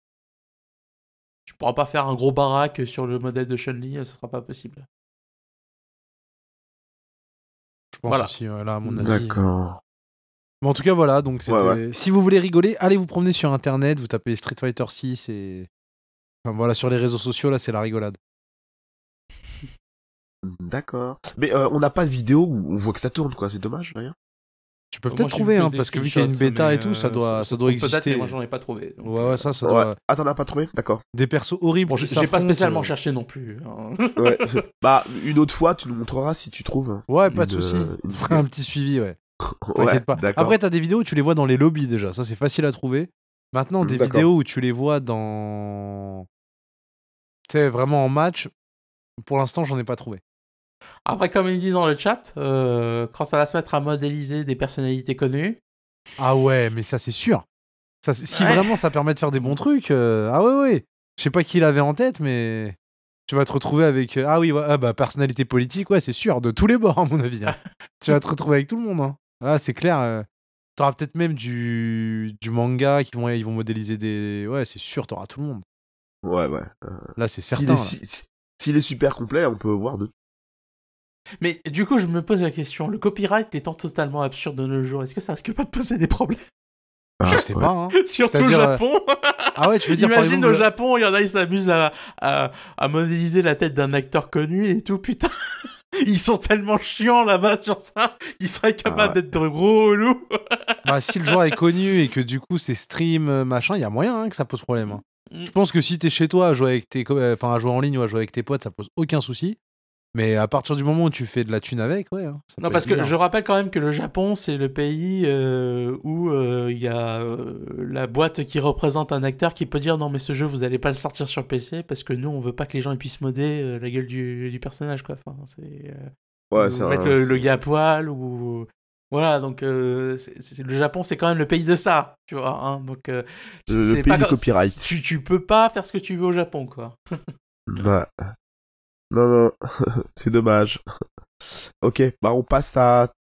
tu pourras pas faire un gros baraque sur le modèle de Chun-Li, euh, ce sera pas possible. Je pense Voilà. aussi, là, à mon avis. D'accord. Mais en tout cas, voilà. Donc, Ouais, si vous voulez rigoler, allez vous promener sur Internet, vous tapez Street Fighter 6 et. Enfin, voilà, sur les réseaux sociaux, là, c'est la rigolade. D'accord. Mais euh, on n'a pas de vidéo où on voit que ça tourne, quoi. C'est dommage, rien. Tu peux peut-être trouver, hein, parce que vu qu'il y a une bêta et tout, ça euh, doit, ça doit exister. moi, j'en ai pas trouvé. donc, Ouais, ouais, ça, ça Ouais. doit. Ah, t'en as pas trouvé D'accord. Des persos horribles. J'ai pas spécialement euh, cherché non plus. hein. Ouais. bah, une autre fois, tu nous montreras si tu trouves. Ouais, pas de une On fera un petit suivi, ouais. Ouais, T'inquiète pas. Après, t'as des vidéos où tu les vois dans les lobbies déjà. Ça, c'est facile à trouver. Maintenant, des vidéos où tu les vois dans. Tu sais, vraiment en match, pour l'instant, j'en ai pas trouvé. Après, comme il dit dans le chat, euh, quand ça va se mettre à modéliser des personnalités connues, Ah ouais, mais ça, c'est sûr. Ça, si Ouais. vraiment ça permet de faire des bons trucs, euh, ah ouais, ouais. Je sais pas qui l'avait en tête, mais tu vas te retrouver avec. euh, ah oui, ouais, ah bah, personnalité politique, ouais, c'est sûr, de tous les bords, à mon avis. hein. tu vas te retrouver avec tout le monde. Hein. Là, c'est clair. Euh, T'auras peut-être même du, du manga qui vont, ils vont modéliser des. Ouais, c'est sûr, t'auras tout le monde. Ouais, ouais. Là, c'est S'il certain. est, là. si- si- s'il est super complet, on peut voir de. Mais du coup, je me pose la question, le copyright étant totalement absurde de nos jours, est-ce que ça risque pas de poser des problèmes? Je sais ouais. pas. Hein. Surtout au euh, Japon Ah ouais, tu veux dire par Imagine exemple. au Japon, il y en a, ils s'amusent à, à, à modéliser la tête d'un acteur connu et tout, putain Ils sont tellement chiants là-bas sur ça, ils seraient capables Ah ouais. d'être gros loup Bah, si le joueur est connu et que du coup c'est stream, euh, machin, il y a moyen hein, que ça pose problème. hein. Mm. Je pense que si t'es chez toi à jouer avec tes, euh, enfin à jouer en ligne ou à jouer avec tes potes, ça pose aucun souci. Mais à partir du moment où tu fais de la thune avec, ouais. hein, Non, parce que je rappelle quand même que le Japon, c'est le pays euh, où euh, il y a euh, la boîte qui représente un acteur qui peut dire non, mais ce jeu, vous n'allez pas le sortir sur PC parce que nous, on veut pas que les gens ils puissent modder euh, la gueule du, du personnage, quoi. Enfin, c'est. euh, Ouais, ou c'est mettre un- le, le gars à poil ou. Voilà, donc euh, c'est- c'est- le Japon, c'est quand même le pays de ça, tu vois. hein, donc, euh, Le- pays pas du copyright. Tu, tu peux pas faire ce que tu veux au Japon, quoi. Ouais. Non, non, c'est dommage. ok, bah on passe à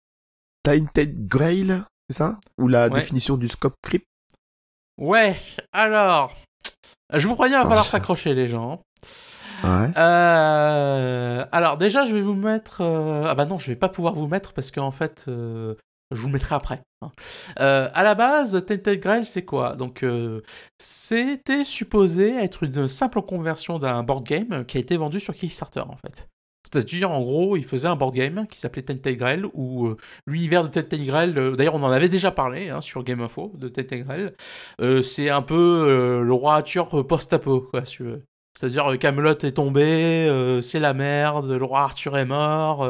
Tainted Grail, c'est ça? Ou la Ouais. définition du scope creep? Ouais, alors. Je vous croyais, il va falloir s'accrocher, les gens. Ouais. Euh, alors déjà, je vais vous mettre. euh, Ah bah non, je vais pas pouvoir vous mettre parce qu'en fait, euh, je vous mettrai après. hein. Euh, à la base, Tainted c'est quoi? Donc, euh, c'était supposé être une simple conversion d'un board game qui a été vendu sur Kickstarter en fait. C'est-à-dire, en gros, il faisait un board game qui s'appelait Tainted Grail, où euh, l'univers de euh, d'ailleurs, on en avait déjà parlé hein, sur Game Info de euh, c'est un peu le roi Arthur post-apo, quoi, si tu veux. C'est-à-dire, Camelot est tombé, c'est la merde, le roi Arthur est mort,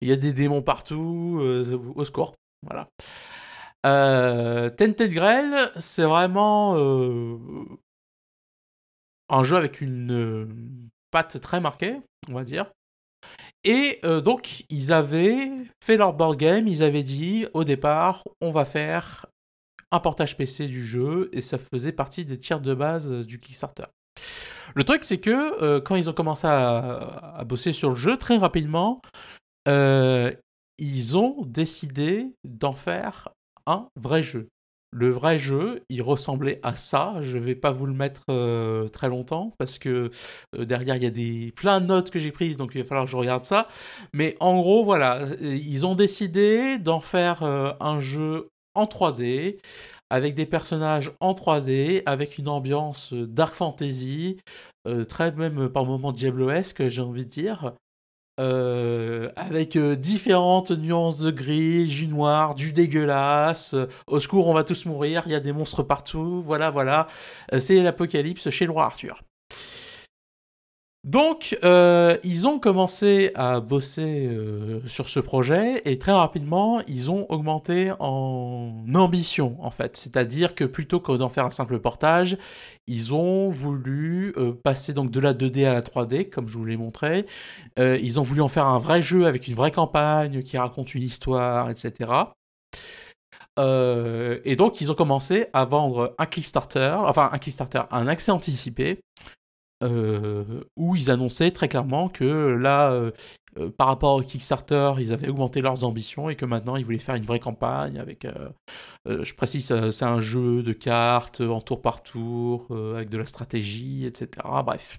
il y a des démons partout, au secours. Voilà. Euh, Tainted Grail, c'est vraiment euh, un jeu avec une euh, patte très marquée, on va dire. Et euh, donc, ils avaient fait leur board game, ils avaient dit au départ, on va faire un portage PC du jeu, et ça faisait partie des tiers de base du Kickstarter. Le truc, c'est que quand ils ont commencé à, à bosser sur le jeu, très rapidement, ils ont décidé d'en faire un vrai jeu. Le vrai jeu, il ressemblait à ça. Je vais pas vous le mettre euh, très longtemps parce que euh, derrière il y a des plein de notes que j'ai prises, donc il va falloir que je regarde ça. Mais en gros, voilà, euh, ils ont décidé d'en faire un jeu en 3D avec des personnages en 3D, avec une ambiance dark fantasy, très même par moments diabloesque, j'ai envie de dire. Euh, avec euh, différentes nuances de gris, du noir, du dégueulasse. euh, au secours, on va tous mourir, il y a des monstres partout. Voilà, voilà. Euh, c'est l'apocalypse chez le roi Arthur. Donc, euh, ils ont commencé à bosser euh, sur ce projet et très rapidement, ils ont augmenté en ambition, en fait. C'est-à-dire que plutôt que d'en faire un simple portage, ils ont voulu euh, passer donc de la 2D à la 3D, comme je vous l'ai montré. Ils ont voulu en faire un vrai jeu avec une vraie campagne qui raconte une histoire, etc. Et donc, ils ont commencé à vendre un Kickstarter, enfin un Kickstarter, un accès anticipé, euh, où ils annonçaient très clairement que là, euh, euh, par rapport au Kickstarter, ils avaient augmenté leurs ambitions et que maintenant ils voulaient faire une vraie campagne avec, je précise, c'est un jeu de cartes en tour par tour, avec de la stratégie, etc. Bref.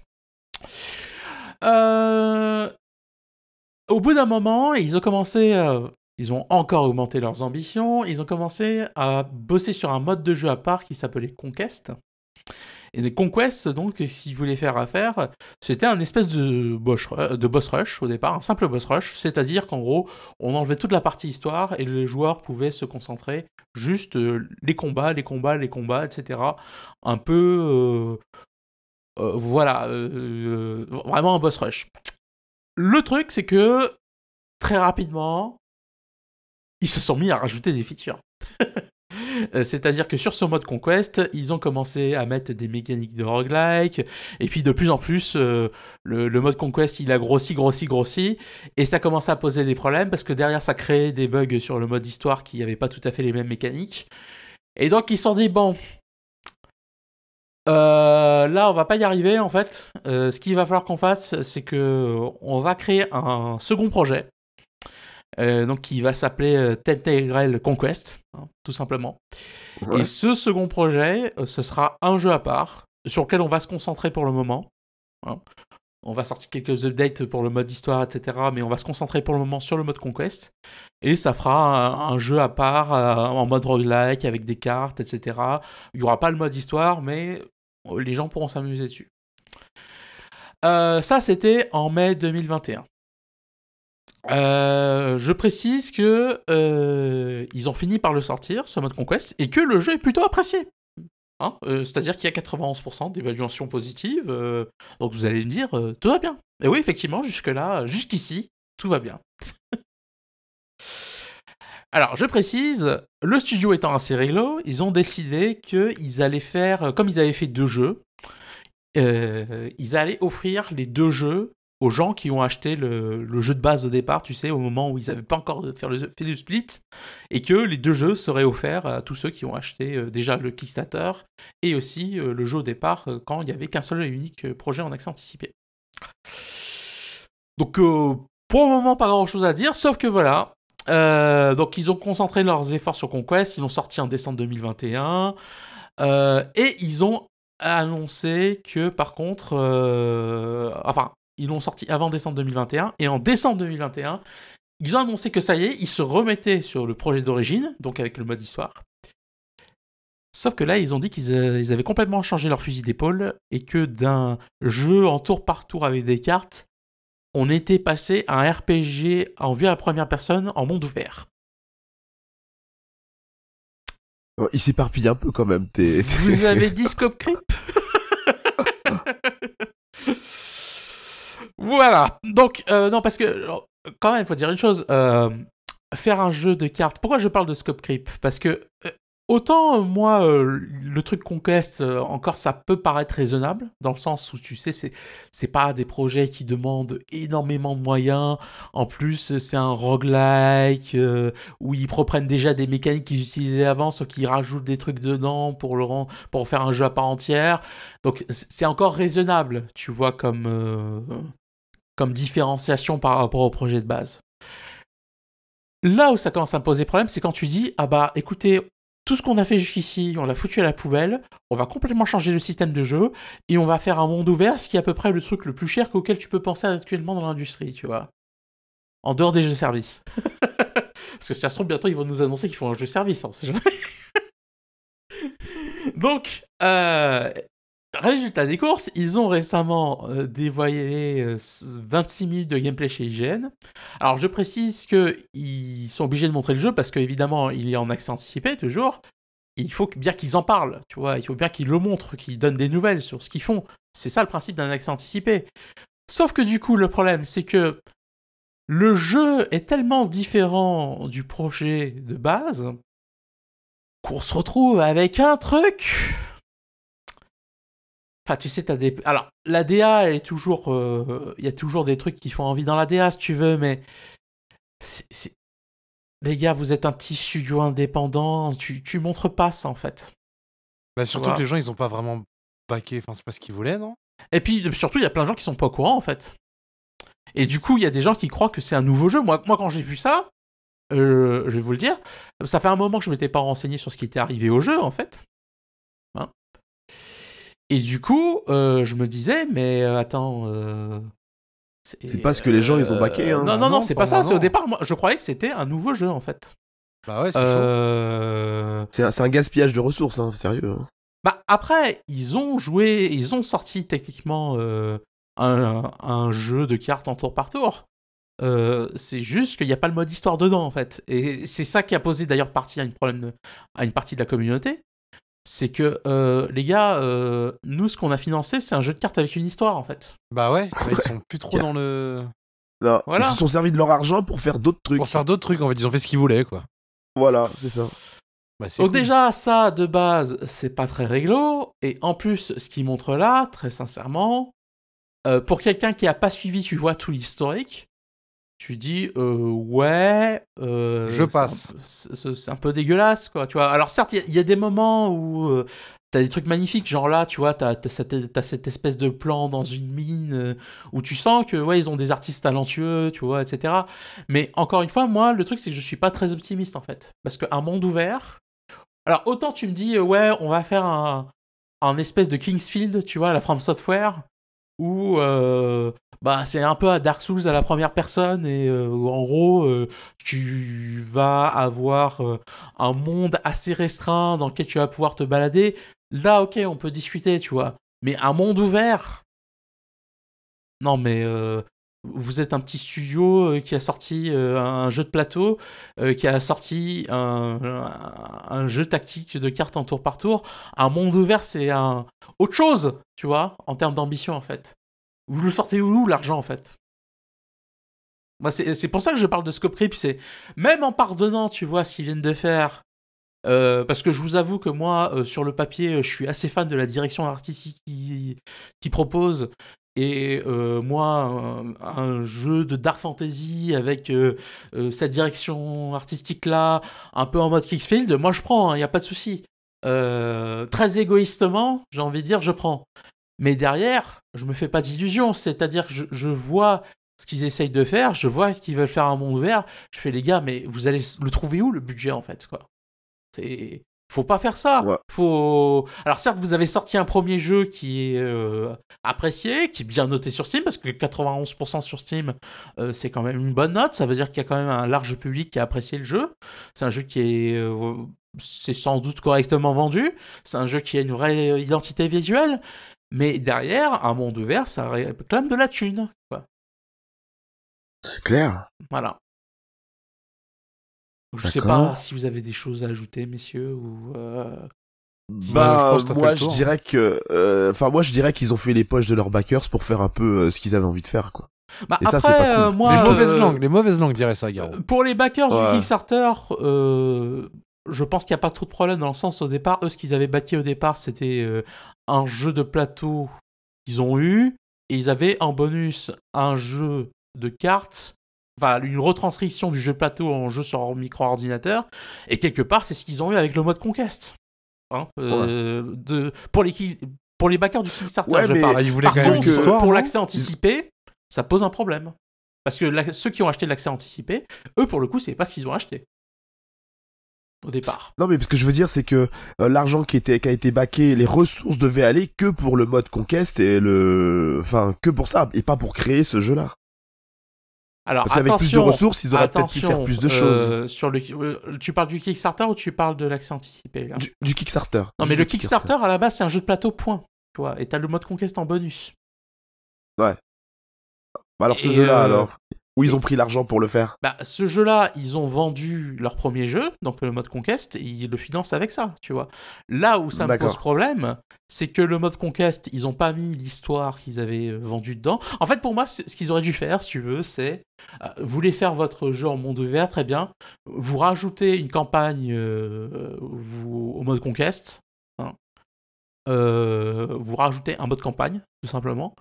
Au bout d'un moment, ils ont commencé, ils ont encore augmenté leurs ambitions, ils ont commencé à bosser sur un mode de jeu à part qui s'appelait Conquest. Et les Conquest, donc, s'ils voulaient faire affaire, c'était un espèce de boss, ru- de boss rush au départ, un simple boss rush, c'est-à-dire qu'en gros, on enlevait toute la partie histoire et les joueurs pouvaient se concentrer juste euh, les combats, les combats, les combats, etc. Un peu, euh, euh, voilà, euh, euh, vraiment un boss rush. Le truc, c'est que très rapidement, ils se sont mis à rajouter des features. Euh, C'est-à-dire que sur ce mode Conquest, ils ont commencé à mettre des mécaniques de roguelike, et puis de plus en plus, euh, le, mode Conquest, il a grossi, grossi, grossi, et ça commençait à poser des problèmes, parce que derrière, ça créait des bugs sur le mode histoire qui n'avaient pas tout à fait les mêmes mécaniques. Et donc, ils se sont dit, bon, euh, là, on va pas y arriver, en fait. Ce qu'il va falloir qu'on fasse, c'est que on va créer un second projet, euh, donc qui va s'appeler euh, Telltale Conquest, hein, tout simplement. Ouais. Et ce second projet, euh, ce sera un jeu à part, sur lequel on va se concentrer pour le moment. hein. On va sortir quelques updates pour le mode histoire, etc. Mais on va se concentrer pour le moment sur le mode Conquest. Et ça fera un, un jeu à part, euh, en mode roguelike, avec des cartes, etc. Il n'y aura pas le mode histoire, mais les gens pourront s'amuser dessus. Euh, ça, c'était en mai 2021. Euh, je précise que euh, ils ont fini par le sortir, ce mode Conquest, et que le jeu est plutôt apprécié. Hein, euh, C'est-à-dire qu'il y a 91% d'évaluation positive. donc vous allez me dire, tout va bien. Et oui, effectivement, jusque-là, jusqu'ici, tout va bien. Alors, je précise, le studio étant assez réglo, ils ont décidé qu'ils allaient faire, comme ils avaient fait deux jeux, ils allaient offrir les deux jeux aux gens qui ont acheté le, jeu de base au départ, tu sais, au moment où ils n'avaient pas encore fait le, split, et que les deux jeux seraient offerts à tous ceux qui ont acheté euh, déjà le Kickstarter et aussi euh, le jeu au départ euh, quand il n'y avait qu'un seul et unique projet en accès anticipé. Donc, pour le moment, pas grand chose à dire, sauf que voilà. Donc, ils ont concentré leurs efforts sur Conquest, ils l'ont sorti en décembre 2021. euh, et ils ont annoncé que, par contre, enfin, ils l'ont sorti avant décembre 2021. Et en décembre 2021, ils ont annoncé que ça y est, ils se remettaient sur le projet d'origine, donc avec le mode histoire. Sauf que là, ils ont dit qu'ils euh, avaient complètement changé leur fusil d'épaule et que d'un jeu en tour par tour avec des cartes, on était passé à un RPG en vue à la première personne en monde ouvert. Oh, Il s'éparpille un peu quand même. T'es... Vous avez dit Scope Creep Voilà. Donc, euh, non, parce que, quand même, il faut dire une chose. euh, faire un jeu de cartes. Pourquoi je parle de Scope Creep? Parce que, euh, autant, moi, le truc Conquest, encore, ça peut paraître raisonnable, dans le sens où, tu sais, c'est, c'est pas des projets qui demandent énormément de moyens. En plus, c'est un roguelike, où ils reprennent déjà des mécaniques qu'ils utilisaient avant, sauf qu'ils rajoutent des trucs dedans pour, le pour faire un jeu à part entière. Donc, c'est encore raisonnable, tu vois, comme, comme différenciation par rapport au projet de base. Là où ça commence à me poser problème, c'est quand tu dis Ah bah écoutez, tout ce qu'on a fait jusqu'ici, on l'a foutu à la poubelle, on va complètement changer le système de jeu et on va faire un monde ouvert, ce qui est à peu près le truc le plus cher auquel tu peux penser actuellement dans l'industrie, tu vois. En dehors des jeux services. Parce que si ça se trouve, bientôt ils vont nous annoncer qu'ils font un jeu service, on sait jamais. Donc, euh, résultat des courses, ils ont récemment euh, dévoilé euh, 26 minutes de gameplay chez IGN. Alors je précise qu'ils sont obligés de montrer le jeu parce qu'évidemment il est en accès anticipé toujours. Il faut bien qu'ils en parlent, tu vois, il faut bien qu'ils le montrent, qu'ils donnent des nouvelles sur ce qu'ils font. C'est ça le principe d'un accès anticipé. Sauf que du coup le problème c'est que le jeu est tellement différent du projet de base qu'on se retrouve avec un truc. Enfin, tu sais, t'as des. Alors, la DA, elle est toujours. euh, Il y a toujours des trucs qui font envie dans la DA, si tu veux, mais. Les gars, vous êtes un petit studio indépendant, tu, tu montres pas ça, en fait. Bah, surtout Voilà. que les gens, ils ont pas vraiment baqué. Enfin, c'est pas ce qu'ils voulaient, non? Et puis, surtout, il y a plein de gens qui sont pas au courant, en fait. Et du coup, il y a des gens qui croient que c'est un nouveau jeu. Moi, moi quand j'ai vu ça, euh, je vais vous le dire, ça fait un moment que je m'étais pas renseigné sur ce qui était arrivé au jeu, en fait. Et du coup, euh, je me disais, mais euh, attends. euh, C'est pas ce que les gens, ils ont baqué, hein. Non, non, non, non, c'est pas ça. C'est au départ, moi, je croyais que c'était un nouveau jeu, en fait. Bah ouais, c'est chaud. Euh, C'est un, gaspillage de ressources, hein, sérieux. hein. Bah après, ils ont joué, ils ont sorti techniquement euh, un, un jeu de cartes en tour par tour. Euh, c'est juste qu'il n'y a pas le mode histoire dedans en fait. Et c'est ça qui a posé d'ailleurs partie à une problème de- à une partie de la communauté. C'est que euh, les gars, euh, nous ce qu'on a financé, c'est un jeu de cartes avec une histoire en fait. Bah ouais, bah, ils sont plus trop dans le. Non, Voilà. Ils se sont servis de leur argent pour faire d'autres trucs. Pour faire d'autres trucs, en fait, ils ont fait ce qu'ils voulaient, quoi. Voilà, c'est ça. Bah, Donc cool. déjà, ça, de base, c'est pas très réglo. Et en plus, ce qu'il montre là, très sincèrement, euh, pour quelqu'un qui a pas suivi, tu vois, tout l'historique, tu dis, euh, ouais... euh, Je passe. C'est un peu dégueulasse, quoi, tu vois. Alors certes, il y a- il y, a des moments où... euh, T'as des trucs magnifiques, genre là, tu vois, t'as t'as cette, espèce de plan dans une mine euh, où tu sens que, ouais, ils ont des artistes talentueux, tu vois, etc. Mais encore une fois, moi, le truc, c'est que je suis pas très optimiste, en fait. Parce qu'un monde ouvert, alors, autant tu me dis, ouais, on va faire un, un espèce de Kingsfield, tu vois, à la From Software, où euh, bah, c'est un peu à Dark Souls à la première personne, et euh, en gros, euh, tu vas avoir euh, un monde assez restreint dans lequel tu vas pouvoir te balader. Là, ok, on peut discuter, tu vois. Mais un monde ouvert? Non, mais vous êtes un petit studio qui a sorti un jeu de plateau, qui a sorti un- un jeu tactique de cartes en tour par tour. Un monde ouvert, c'est un autre chose, tu vois, en termes d'ambition, en fait. Vous le sortez où, l'argent, en fait? Moi, c'est c'est pour ça que je parle de Scope c'est même en pardonnant, tu vois, ce qu'ils viennent de faire. euh, parce que je vous avoue que moi, euh, sur le papier, euh, je suis assez fan de la direction artistique qu'ils qu'ils proposent. Et moi, un, jeu de dark fantasy avec cette direction artistique-là, un peu en mode Kingsfield, moi je prends, il n'y a pas de souci. Très égoïstement, j'ai envie de dire, je prends. Mais derrière, je me fais pas d'illusions, c'est-à-dire que je, je vois ce qu'ils essayent de faire, je vois qu'ils veulent faire un monde ouvert. Je fais les gars, mais vous allez le trouver où le budget en fait quoi? C'est faut pas faire ça. Ouais. Faut. Alors certes, vous avez sorti un premier jeu qui est euh, apprécié, qui est bien noté sur Steam, parce que 91% sur Steam, euh, c'est quand même une bonne note. Ça veut dire qu'il y a quand même un large public qui a apprécié le jeu. C'est un jeu qui est, euh, c'est sans doute correctement vendu. C'est un jeu qui a une vraie identité visuelle. Mais derrière, un monde ouvert, ça réclame de la thune. Quoi. C'est clair. Voilà. Je sais pas si vous avez des choses à ajouter, messieurs, ou. euh, je Bah, fait moi, je tour. dirais que, euh, enfin, moi, je dirais qu'ils ont fait les poches de leurs backers pour faire un peu euh, ce qu'ils avaient envie de faire, quoi. Bah, Et ça, après, c'est pas cool. moi, les euh, mauvaises langues, les mauvaises langues diraient ça, Garo. Pour les backers Ouais. du Kickstarter, euh, je pense qu'il n'y a pas trop de problème dans le sens au départ, eux ce qu'ils avaient backé au départ c'était euh, un jeu de plateau qu'ils ont eu et ils avaient en bonus un jeu de cartes, enfin une retranscription du jeu de plateau en jeu sur micro-ordinateur et quelque part c'est ce qu'ils ont eu avec le mode Conquest. Hein, euh, de, pour, les, pour les backers du Kickstarter, Ouais, je parle. Ils voulaient Par quand même pour l'accès anticipé, ça pose un problème. Parce que la- ceux qui ont acheté l'accès anticipé, eux, pour le coup, c'est pas ce qu'ils ont acheté. Au départ. Non, mais ce que je veux dire, c'est que euh, l'argent qui, était, qui a été backé, les ressources devaient aller que pour le mode Conquest et le, enfin, que pour ça, et pas pour créer ce jeu-là. Alors, Parce qu'avec plus de ressources, ils auraient peut-être pu faire plus de choses. euh, sur le, euh, tu parles du Kickstarter ou tu parles de l'accès anticipé là? Du, du Kickstarter. Non, mais le Kickstarter, à la base, c'est un jeu de plateau, point. Tu vois, et t'as le mode Conquest en bonus. Bah, alors ce jeu-là, alors, où ils ont pris l'argent pour le faire. Bah, ce jeu-là, ils ont vendu leur premier jeu, donc le mode Conquest, et ils le financent avec ça, tu vois. Là où ça me pose problème, c'est que le mode Conquest, ils ont pas mis l'histoire qu'ils avaient euh, vendue dedans. En fait, pour moi, ce qu'ils auraient dû faire, si tu veux, c'est euh, vous voulez faire votre jeu en monde ouvert, très bien. Vous rajoutez une campagne euh, vous, au mode Conquest. hein. Euh, vous rajoutez un mode campagne, tout simplement.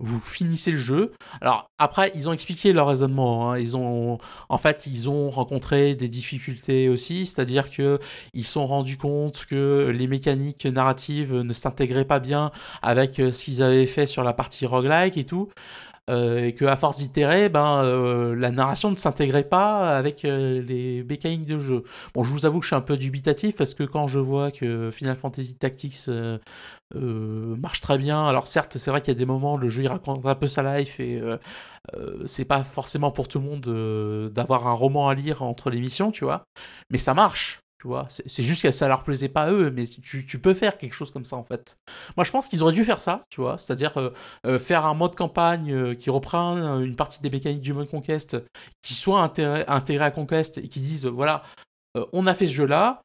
Vous finissez le jeu. Alors après, ils ont expliqué leur raisonnement. hein. Ils ont, en fait, ils ont rencontré des difficultés aussi, c'est-à-dire que ils sont rendus compte que les mécaniques narratives ne s'intégraient pas bien avec euh, ce qu'ils avaient fait sur la partie roguelike et tout. Euh, et que à force d'itérer, ben euh, la narration ne s'intégrait pas avec euh, les mécaniques de jeu. Bon, je vous avoue que je suis un peu dubitatif parce que quand je vois que Final Fantasy Tactics marche très bien, alors certes, c'est vrai qu'il y a des moments le jeu raconte un peu sa life et c'est pas forcément pour tout le monde d'avoir un roman à lire entre les missions, tu vois, mais ça marche. C'est juste que ça leur plaisait pas à eux, mais tu, peux faire quelque chose comme ça en fait. Moi je pense qu'ils auraient dû faire ça, tu vois, c'est-à-dire euh, euh, faire un mode campagne euh, qui reprend une partie des mécaniques du mode Conquest, qui soit intégré, à Conquest et qui disent euh, voilà, on a fait ce jeu-là,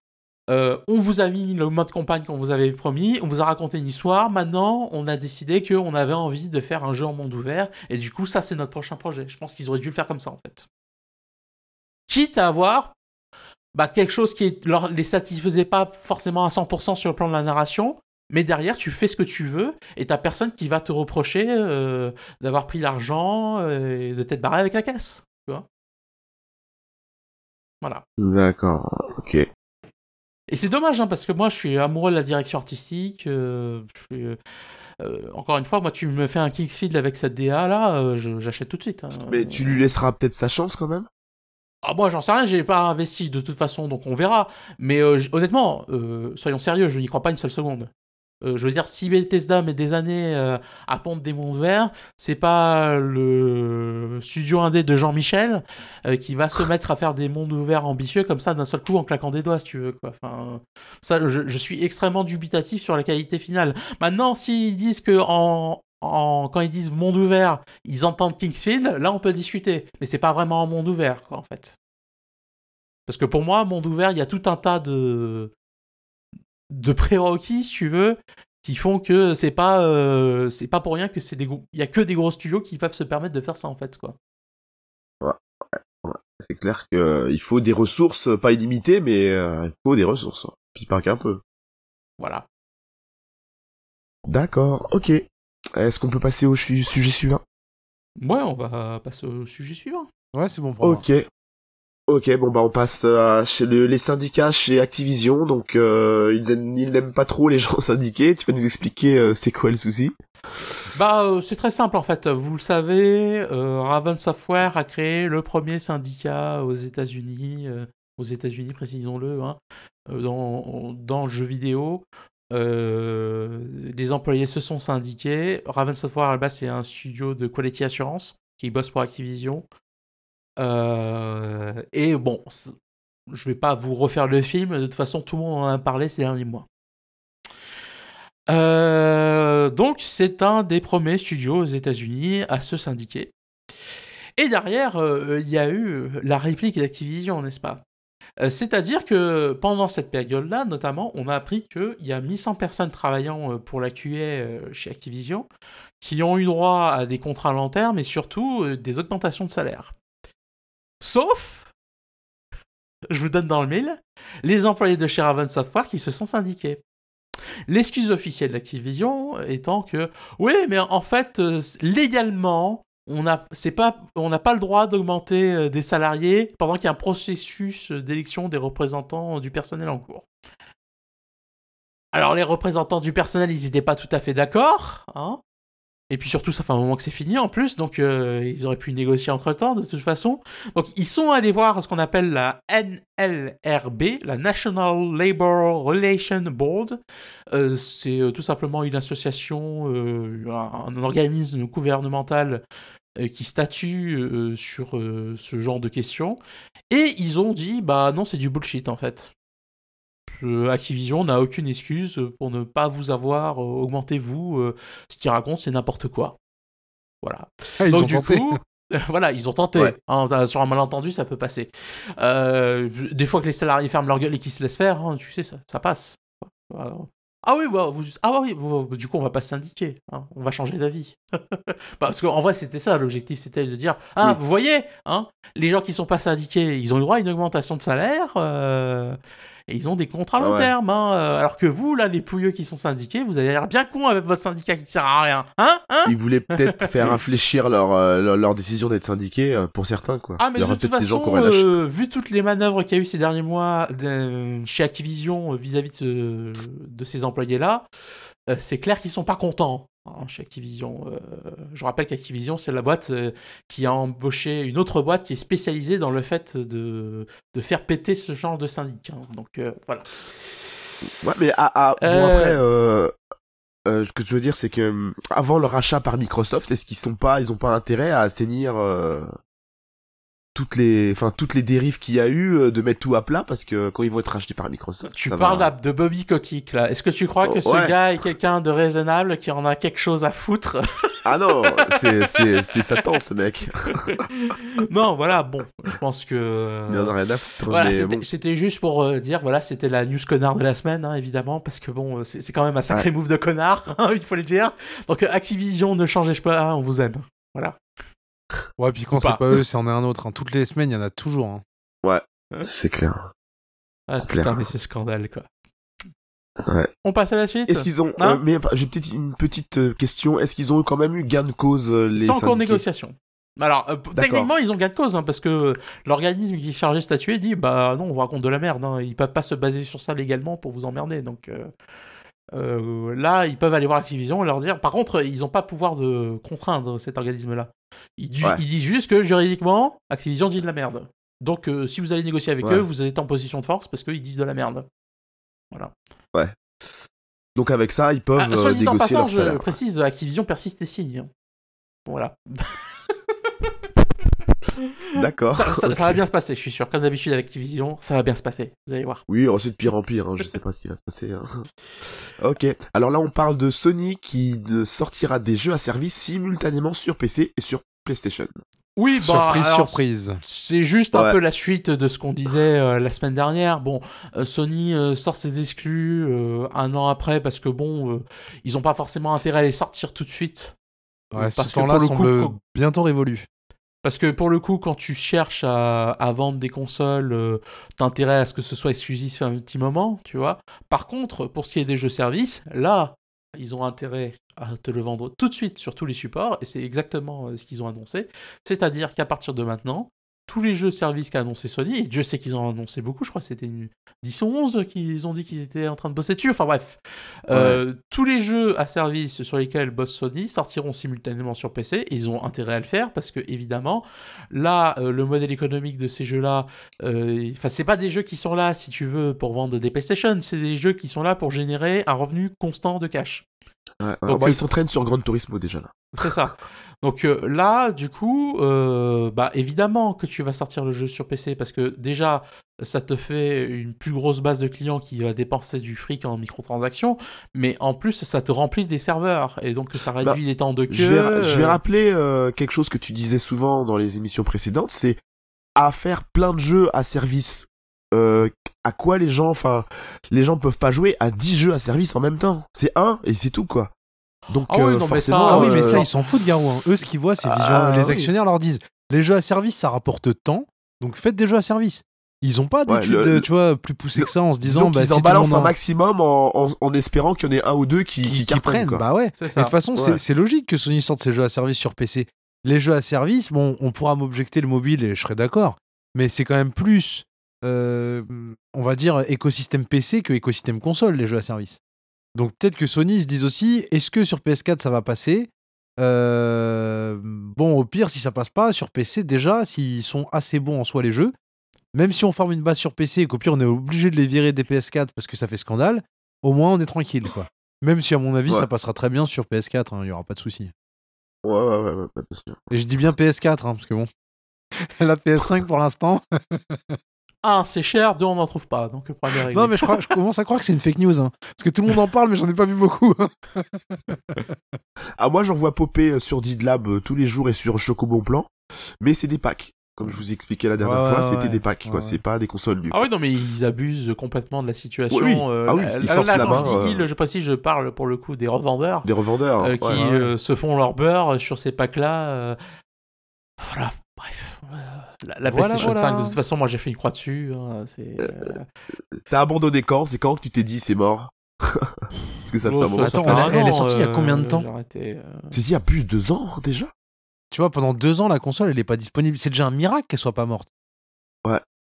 on vous a mis le mode campagne qu'on vous avait promis, on vous a raconté une histoire, maintenant on a décidé qu'on avait envie de faire un jeu en monde ouvert, et du coup ça c'est notre prochain projet. Je pense qu'ils auraient dû le faire comme ça en fait. Quitte à avoir bah, quelque chose qui leur, les satisfaisait pas forcément à 100% sur le plan de la narration, mais derrière, tu fais ce que tu veux et t'as personne qui va te reprocher euh, d'avoir pris l'argent euh, et de t'être barré avec la caisse. Tu vois Voilà. D'accord, ok. Et c'est dommage, hein, parce que moi, je suis amoureux de la direction artistique. euh, je suis, encore une fois, moi, tu me fais un Kingsfield avec cette DA là, j'achète tout de suite. hein. Mais tu lui laisseras peut-être sa chance quand même Ah, moi, j'en sais rien, j'ai pas investi de toute façon, donc on verra. Mais euh, honnêtement, euh, soyons sérieux, je n'y crois pas une seule seconde. Euh, je veux dire, si Bethesda met des années à pondre des mondes verts, c'est pas le studio indé de Jean-Michel qui va se mettre à faire des mondes ouverts ambitieux comme ça d'un seul coup en claquant des doigts, si tu veux. Quoi. Enfin, ça, je, je suis extrêmement dubitatif sur la qualité finale. Maintenant, s'ils disent que en, en- quand ils disent monde ouvert, ils entendent Kingsfield, là on peut discuter. Mais c'est pas vraiment un monde ouvert, quoi, en fait. Parce que pour moi, monde ouvert, il y a tout un tas de de prérequis, si tu veux, qui font que c'est pas euh, c'est pas pour rien que c'est des gros- il y a que des gros studios qui peuvent se permettre de faire ça en fait quoi. C'est clair qu'il faut des ressources, euh, pas illimitées, mais euh, il faut des ressources. hein. Puis pas qu'un peu. Voilà. D'accord, ok. Est-ce qu'on peut passer au su- sujet suivant? Ouais, on va passer au sujet suivant. Ouais, c'est bon pour moi. Ok. Ok, bon bah on passe à chez le- les syndicats chez Activision, donc euh, ils, aiment- ils n'aiment pas trop les gens syndiqués. Tu vas nous expliquer euh, c'est quoi le souci? Bah, euh, c'est très simple en fait. Vous le savez, euh, Raven Software a créé le premier syndicat aux États-Unis, euh, aux États-Unis, précisons-le, hein, euh, dans, dans le jeu vidéo. Les employés se sont syndiqués. Raven Software à la c'est un studio de quality assurance qui bosse pour Activision. Euh, et bon, je vais pas vous refaire le film. De toute façon, tout le monde en a parlé ces derniers mois. Euh, donc, c'est un des premiers studios aux États-Unis à se syndiquer. Et derrière, euh, il y a eu la réplique d'Activision, n'est-ce pas? Euh, C'est-à-dire que pendant cette période-là, notamment, on a appris qu'il y a 1100 personnes travaillant euh, pour la QA euh, chez Activision qui ont eu droit à des contrats à long terme et surtout des augmentations de salaire. Sauf, je vous donne dans le mille, les employés de chez Raven Software qui se sont syndiqués. L'excuse officielle d'Activision étant que oui, mais en fait, légalement, on n'a pas, le droit d'augmenter euh, des salariés pendant qu'il y a un processus d'élection des représentants du personnel en cours. Alors les représentants du personnel, ils n'étaient pas tout à fait d'accord, hein. Et puis surtout, ça fait un moment que c'est fini en plus, donc euh, ils auraient pu négocier entre temps de toute façon. Donc ils sont allés voir ce qu'on appelle la NLRB, la National Labor Relations Board. Euh, c'est tout simplement une association, un, organisme gouvernemental qui statue euh, sur euh, ce genre de questions. Et ils ont dit, bah non, c'est du bullshit en fait. Euh, Activision n'a aucune excuse pour ne pas vous avoir euh, augmenté vous. euh, ce qu'ils racontent, c'est n'importe quoi. Voilà. Ah, ils Donc ont du tenté. coup, voilà, ils ont tenté. Ouais. Hein, sur un malentendu, ça peut passer. Euh, des fois que les salariés ferment leur gueule et qu'ils se laissent faire, hein, tu sais, ça, ça passe. Voilà. Ah oui, voilà, vous, ah oui, du coup, on va pas se syndiquer. hein, on va changer d'avis. Parce qu'en vrai, c'était ça l'objectif, c'était de dire, ah, Oui. vous voyez, hein, les gens qui sont pas syndiqués, ils ont le droit à une augmentation de salaire. euh, et ils ont des contrats à long Ouais. terme, hein, euh, alors que vous, là, les pouilleux qui sont syndiqués, vous avez l'air bien con avec votre syndicat qui sert à rien, hein, hein Ils voulaient peut-être faire infléchir leur, euh, leur, leur décision d'être syndiqués euh, pour certains, quoi. Ah, mais Il y de toute peut-être des gens façon, euh, vu toutes les manœuvres qu'il y a eu ces derniers mois chez Activision vis-à-vis de, de ces employés-là, c'est clair qu'ils sont pas contents hein, chez Activision. Euh, je rappelle qu'Activision, c'est la boîte euh, qui a embauché une autre boîte qui est spécialisée dans le fait de, de faire péter ce genre de syndic. hein. Donc euh, voilà. Ouais, mais ah, ah, bon, après, euh, ce que je veux dire, c'est que avant le rachat par Microsoft, est-ce qu'ils sont pas, ils ont pas intérêt à assainir euh, toutes les, enfin toutes les dérives qu'il y a eu, euh, de mettre tout à plat, parce que quand ils vont être rachetés par Microsoft, Tu parles va... de Bobby Kotick, là. Est-ce que tu crois que ce ouais. gars est quelqu'un de raisonnable, qui en a quelque chose à foutre? Ah non, c'est c'est c'est Satan ce mec. Non, voilà, bon, je pense que... Il en a rien à foutre. Voilà, mais c'était bon. juste pour euh, dire, voilà, c'était la news connard de la semaine, hein, évidemment, parce que bon, euh, c'est quand même un sacré move de connard, hein, il faut le dire. Donc euh, Activision, ne changez pas, hein, on vous aime. Voilà. Ouais, puis quand pas. c'est pas eux, c'est en est un autre. hein. Toutes les semaines, il y en a toujours. hein. C'est clair. Ah, C'est putain, clair. mais ce scandale, quoi. Ouais. On passe à la suite Est-ce qu'ils ont, Hein euh, mais j'ai peut-être une petite euh, question. Est-ce qu'ils ont quand même eu gain de cause euh, les en cours de négociation. Alors, euh, techniquement, ils ont gain de cause, hein, parce que l'organisme qui est chargé de statuer dit bah non, on vous raconte de la merde. Hein, ils peuvent pas se baser sur ça légalement pour vous emmerder. Donc euh, euh, là, ils peuvent aller voir Activision et leur dire. Par contre, ils n'ont pas pouvoir de contraindre cet organisme-là. Ils, Ouais. disent juste que juridiquement, Activision dit de la merde. Donc, euh, si vous allez négocier avec Ouais. eux, vous êtes en position de force parce qu'ils disent de la merde. Donc avec ça, ils peuvent Ah, euh, soit dit en négocier passant, leur je salaire. précise, Activision persiste et signe. Voilà. D'accord. Ça, ça- Ok. ça va bien se passer, je suis sûr. Comme d'habitude avec Activision, ça va bien se passer. Vous allez voir. Oui, ensuite de pire en pire, hein, je sais pas ce qui va se passer. hein. ok, alors là on parle de Sony qui sortira des jeux à service simultanément sur PC et sur PlayStation. Oui, surprise, alors, surprise. C'est juste un peu la suite de ce qu'on disait euh, la semaine dernière. Bon, euh, Sony euh, sort ses exclus euh, un an après parce que bon, euh, ils ont pas forcément intérêt à les sortir tout de suite. Ouais, ce parce que temps-là pour le coup, semble quand- bientôt révolu. Parce que pour le coup, quand tu cherches à, vendre des consoles, euh, t'as intérêt à ce que ce soit exclusif un petit moment, tu vois. Par contre, pour ce qui est des jeux services, là, ils ont intérêt à te le vendre tout de suite sur tous les supports, et c'est exactement euh, ce qu'ils ont annoncé. C'est-à-dire qu'à partir de maintenant, tous les jeux services qu'a annoncé Sony, et Dieu sait qu'ils ont annoncé beaucoup, je crois que c'était une 10 ou 11 qu'ils ont dit qu'ils étaient en train de bosser dessus, enfin bref. Euh, tous les jeux à service sur lesquels bosse Sony sortiront simultanément sur PC, ils ont intérêt à le faire, parce que évidemment, là, euh, le modèle économique de ces jeux-là, euh, enfin c'est pas des jeux qui sont là, si tu veux, pour vendre des PlayStation, c'est des jeux qui sont là pour générer un revenu constant de cash. Ouais, Donc, bah, euh, ils s'entraînent sur Gran Turismo déjà là. C'est ça. Donc euh, là, du coup, euh, bah évidemment que tu vas sortir le jeu sur PC parce que déjà, ça te fait une plus grosse base de clients qui va dépenser du fric en microtransactions, mais en plus, ça te remplit des serveurs et donc ça réduit Bah, les temps de queue. Je vais, je vais euh, rappeler quelque chose que tu disais souvent dans les émissions précédentes, c'est à faire plein de jeux à service. À quoi les gens, enfin, les gens peuvent pas jouer à 10 jeux à service en même temps? C'est un et c'est tout quoi. Donc Ah oui, euh, non, mais forcément, ça, Ah oui, mais euh, ça, ils s'en foutent, Garou. hein. Eux, ce qu'ils voient, c'est vision. Ah, les oui. actionnaires leur disent les jeux à service, ça rapporte tant, donc faites des jeux à service. Ils ont pas Ouais, d'études, le- tu vois, plus poussées que ça en se disant, disons bah, si en balancent un maximum en, en- en espérant qu'il y en ait un ou deux qui, qui, qui, qui cartonnent, prennent. quoi. Bah ouais. Et de toute façon, c'est- Ouais. c'est logique que Sony sorte ses jeux à service sur PC. Les jeux à service, bon, on pourra m'objecter le mobile et je serai d'accord, mais c'est quand même plus, euh, on va dire, écosystème PC que écosystème console, les jeux à service. Donc peut-être que Sony se dise aussi, est-ce que sur PS4 ça va passer? Euh, Bon, au pire, si ça passe pas, sur PC, déjà, s'ils sont assez bons en soi les jeux, même si on forme une base sur PC et qu'au pire on est obligé de les virer des PS4 parce que ça fait scandale, au moins on est tranquille, quoi. Même si à mon avis Ouais. ça passera très bien sur PS4, il y aura pas de souci. Ouais, ouais, ouais, ouais, pas de souci. Et je dis bien PS4, hein, parce que bon, la PS5 pour l'instant. Un, c'est cher, deux, on n'en trouve pas, donc le problème est réglé. Non, mais je, crois, je commence à croire que c'est une fake news, hein, parce que tout le monde en parle, mais j'en ai pas vu beaucoup. hein. Ah, moi, j'en vois popper euh, sur Didlab euh, tous les jours et sur Chocobon Plan, mais c'est des packs. Comme je vous ai expliqué la dernière Ouais, fois, ouais, c'était ouais. des packs, quoi. Ouais, C'est pas des consoles nues. Ah oui, non, mais ils abusent complètement de la situation. Oui, oui. euh, Ah oui, ils forcent là, la main, je dis euh. deal, je précise, je parle pour le coup des revendeurs. Des revendeurs. euh, qui ouais. euh, se font leur beurre sur ces packs-là. euh, Voilà, bref. Euh, La, la Voilà, PlayStation voilà. 5, de toute façon, moi j'ai fait une croix dessus. hein, c'est, euh, T'as abandonné quand? C'est quand que tu t'es dit c'est mort? Parce que ça fait un moment. Attends, fait elle- est sortie il y a euh, combien de temps? euh. C'est il y a plus de deux ans déjà? Tu vois, pendant deux ans, la console, elle est pas disponible. C'est déjà un miracle qu'elle soit pas morte.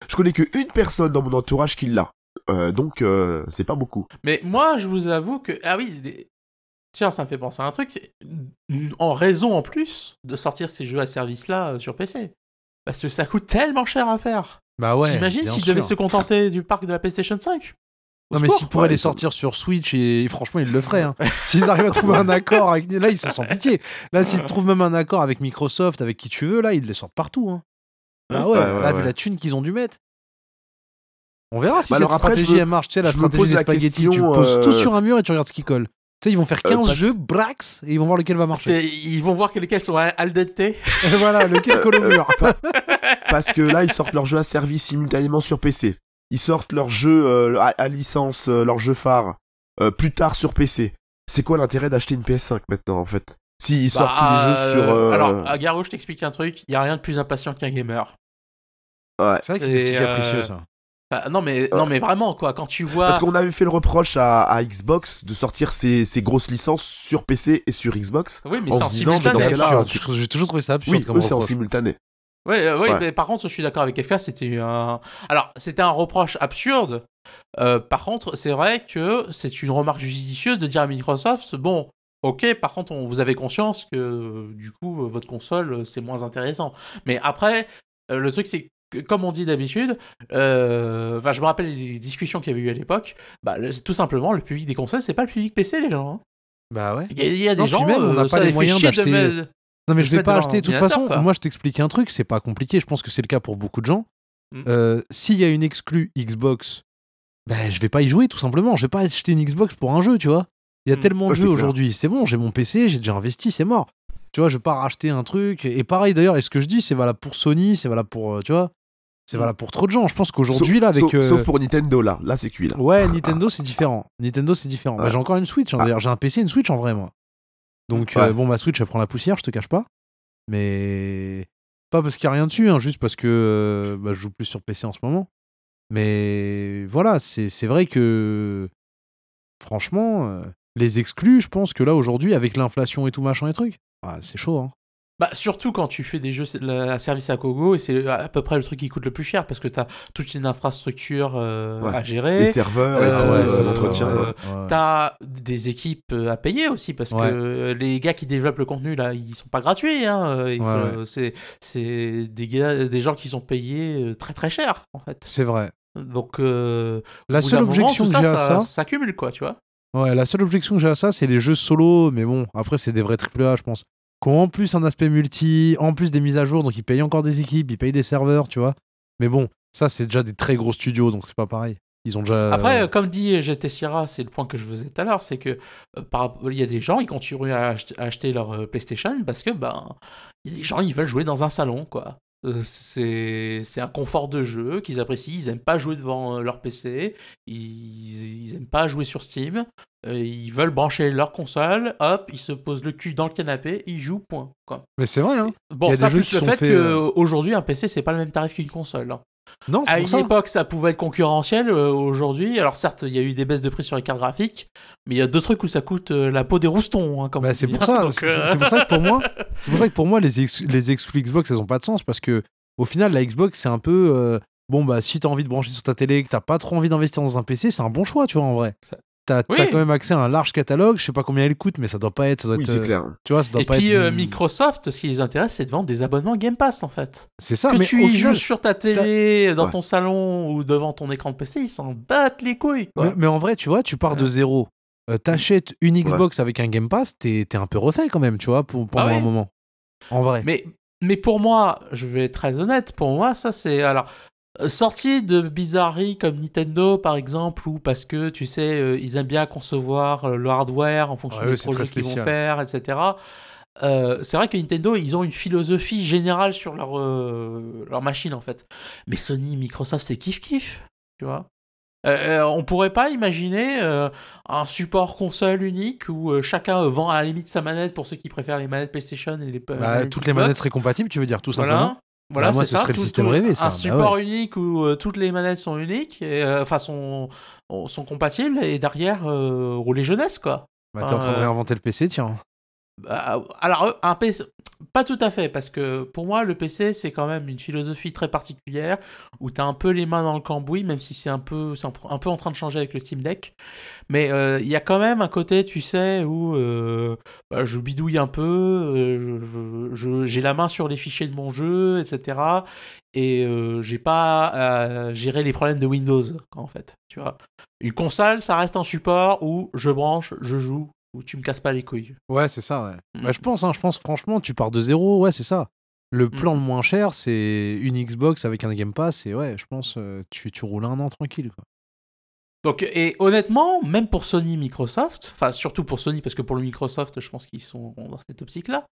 Je connais que une personne dans mon entourage qui l'a. Euh, donc, euh, c'est pas beaucoup. Mais moi, je vous avoue que. Ah oui, c'est des- tiens, ça me fait penser à un truc. c'est En raison en plus de sortir ces jeux à service-là euh, sur PC. Parce que ça coûte tellement cher à faire. Bah ouais. T'imagines bien s'ils devaient se contenter du parc de la PlayStation 5 Au Non, mais s'ils pourraient Ouais, les sortir sur Switch, et, franchement, ils le feraient. Hein. S'ils arrivent à trouver un accord avec. Là, ils sont sans pitié. Là, s'ils trouvent même un accord avec Microsoft, avec qui tu veux, là, ils les sortent partout. Hein. Bah ouais, Ouais, ouais, là, vu la thune qu'ils ont dû mettre. On verra si Bah cette alors après, je stratégie me- elle marche. Tu sais, la stratégie pose des spaghettis, tu poses tout euh, sur un mur et tu regardes ce qui colle. Sais, ils vont faire Euh, 15 parce- jeux, brax, et ils vont voir lequel va marcher. Ils vont voir que lesquels sont al dente. Voilà, lequel colle au mur. Parce que là, ils sortent leurs jeux à service simultanément sur PC. Ils sortent leurs jeux euh, à, à licence, euh, leurs jeux phares, euh, plus tard sur PC. C'est quoi l'intérêt d'acheter une PS5 maintenant, en fait? S'ils sortent tous les jeux sur... euh, Alors, à Garo, je t'explique un truc. Il y a rien de plus impatient qu'un gamer. ouais. C'est vrai que c'est euh, capricieux, ça. Enfin, non, mais, non, mais vraiment, quoi. Quand tu vois. Parce qu'on avait fait le reproche à, à Xbox de sortir ses, ses grosses licences sur PC et sur Xbox. Oui, mais en c'est en se disant, mais dans simultané. ce cas-là, Absurde. c'est- J'ai toujours trouvé ça absurde Oui, comme eux, c'est en simultané. Ouais, euh, Ouais. mais par contre, je suis d'accord avec FK, c'était un. Alors, c'était un reproche absurde. Euh, par contre, c'est vrai que c'est une remarque judicieuse de dire à Microsoft bon, ok, par contre, on, vous avez conscience que euh, du coup, euh, votre console, euh, c'est moins intéressant. Mais après, euh, le truc, c'est que, comme on dit d'habitude, euh, enfin, je me rappelle les discussions qu'il y avait eu à l'époque, bah, le- tout simplement, le public des consoles, c'est pas le public PC, les gens. hein. Bah ouais. Il y a, il y a des Non, gens, même, on n'a euh, pas ça les moyens d'acheter- Non mais je vais pas acheter. De toute façon, quoi. moi je t'explique un truc, c'est pas compliqué. Je pense que c'est le cas pour beaucoup de gens. Mm. Euh, S'il y a une exclue Xbox, ben je vais pas y jouer tout simplement. Je vais pas acheter une Xbox pour un jeu, tu vois. Il y a Mm. tellement de Ouais, jeux aujourd'hui. C'est bon, j'ai mon PC, j'ai déjà investi, c'est mort. Tu vois, je vais pas racheter un truc. Et pareil d'ailleurs, et ce que je dis, c'est valable pour Sony, c'est valable pour, tu vois, c'est valable pour trop de gens. Je pense qu'aujourd'hui là, avec sauf, euh, sauf pour Nintendo, là. Là, c'est cuit, là. Ouais, Nintendo, c'est différent. Nintendo, c'est différent. Bah, j'ai encore une Switch. hein, Ah. D'ailleurs, j'ai un PC et une Switch en vrai, moi. Donc, Ouais. euh, bon, ma Switch, elle prend la poussière, je te cache pas. Mais pas parce qu'il n'y a rien dessus, hein, juste parce que euh, bah, je joue plus sur PC en ce moment. Mais voilà, c'est c'est vrai que franchement, les exclus, je pense que là, aujourd'hui, avec l'inflation et tout machin et trucs, ah, c'est chaud. Hein. Bah, surtout quand tu fais des jeux à service à Kogo, et c'est à peu près le truc qui coûte le plus cher parce que tu as toute une infrastructure euh, Ouais. à Les gérer. serveurs Euh, et tout, euh, euh, ouais. Ouais. T'as des équipes euh, à payer aussi parce Ouais. que les gars qui développent le contenu là, ils sont pas gratuits. Hein. euh, C'est c'est des gars, des gens qui sont payés euh, très très cher en fait. C'est vrai. Donc euh, La seule moment, objection que j'ai à ça, ça, ça s'accumule quoi, tu vois. ouais, la seule objection que j'ai à ça, c'est les jeux solo, mais bon, après c'est des vrais AAA, je pense. Qui ont en plus un aspect multi, en plus des mises à jour, donc ils payent encore des équipes, ils payent des serveurs, tu vois. Mais bon, ça c'est déjà des très gros studios, donc c'est pas pareil. Ils ont déjà. Après, euh, comme dit GT Sierra, c'est le point que je faisais tout à l'heure, c'est que euh, par, il y a des gens, ils continuent à, ach- à acheter leur euh, PlayStation parce que ben, il y a des gens, ils veulent jouer dans un salon, quoi. Euh, c'est un confort de jeu qu'ils apprécient. Ils aiment pas jouer devant euh, leur PC. Ils, ils aiment pas jouer sur Steam. euh, ils veulent brancher leur console. Hop, ils se posent le cul dans le canapé. Ils jouent. Point. Quoi. Mais c'est vrai, hein. Il y Bon, a ça des jeux plus qui le sont fait qu'aujourd'hui, un PC, c'est pas le même tarif qu'une console. hein. Non, À une ça. époque, ça pouvait être concurrentiel. euh, Aujourd'hui, alors certes, il y a eu des baisses de prix sur les cartes graphiques, mais il y a deux trucs où ça coûte euh, la peau des roustons. hein, Bah, c'est pour ça. C'est euh, pour ça que pour moi, c'est pour ça que pour moi les ex- les exclus Xbox, elles ont pas de sens parce que au final la Xbox c'est un peu euh, bon bah si t'as envie de brancher sur ta télé, que t'as pas trop envie d'investir dans un PC, c'est un bon choix, tu vois en vrai. Ça- T'as Oui. quand même accès à un large catalogue. Je sais pas combien il coûte, mais ça doit pas être. Ça doit Oui, être, c'est euh, clair. Tu vois, ça doit Et pas puis être. euh, Microsoft, ce qui les intéresse, c'est de vendre des abonnements Game Pass en fait. C'est ça. que mais tu y final- joues sur ta télé, dans Ouais. ton salon ou devant ton écran de PC, ils s'en battent les couilles. quoi. mais, mais en vrai, tu vois, tu pars de zéro. Euh, T'achètes une Xbox avec un Game Pass, t'es t'es un peu refait quand même, tu vois, pour, pendant Ah ouais. un moment. En vrai. Mais, mais pour moi, je vais être très honnête, pour moi, ça c'est. Alors, sorti de bizarreries comme Nintendo par exemple, ou parce que tu sais, euh, ils aiment bien concevoir euh, le hardware en fonction Ouais, des eux, c'est projets très qu'ils vont faire, etc. Euh, c'est vrai que Nintendo, ils ont une philosophie générale sur leur, leur machine en fait. Mais Sony, Microsoft, c'est kiff-kiff, tu vois. On pourrait pas imaginer un support console unique où chacun vend à la limite sa manette pour ceux qui préfèrent les manettes PlayStation et les Bah, manettes toutes les manettes seraient compatibles, tu veux dire, tout simplement. Voilà. Voilà, Bah, moi, ce ça. serait le système tout- rêvé, ça. Un Bah support ouais. unique où euh, toutes les manettes sont uniques, et, euh, enfin sont, sont compatibles, et derrière euh, rouler jeunesse, quoi. Bah, t'es en train de réinventer le PC, tiens. Bah, alors, un PC, pas tout à fait, parce que pour moi, le PC, c'est quand même une philosophie très particulière, où tu as un peu les mains dans le cambouis, même si c'est un peu, un, peu en train de changer avec le Steam Deck. Mais euh, il y a quand même un côté, tu sais, où euh, bah, je bidouille un peu, euh, j'ai la main sur les fichiers de mon jeu, etc. Et euh, j'ai pas à gérer les problèmes de Windows, en fait. Tu vois. Une console, ça reste un support où je branche, je joue, où tu me casses pas les couilles. Ouais, c'est ça, ouais. Mm. Bah, je pense, hein, je pense franchement, tu pars de zéro, ouais, c'est ça. Le plan le moins cher, c'est une Xbox avec un Game Pass, et ouais, je pense, euh, tu, tu roules un an tranquille, quoi. Donc, et honnêtement, même pour Sony, Microsoft, enfin surtout pour Sony, parce que pour le Microsoft, je pense qu'ils sont dans cette optique-là.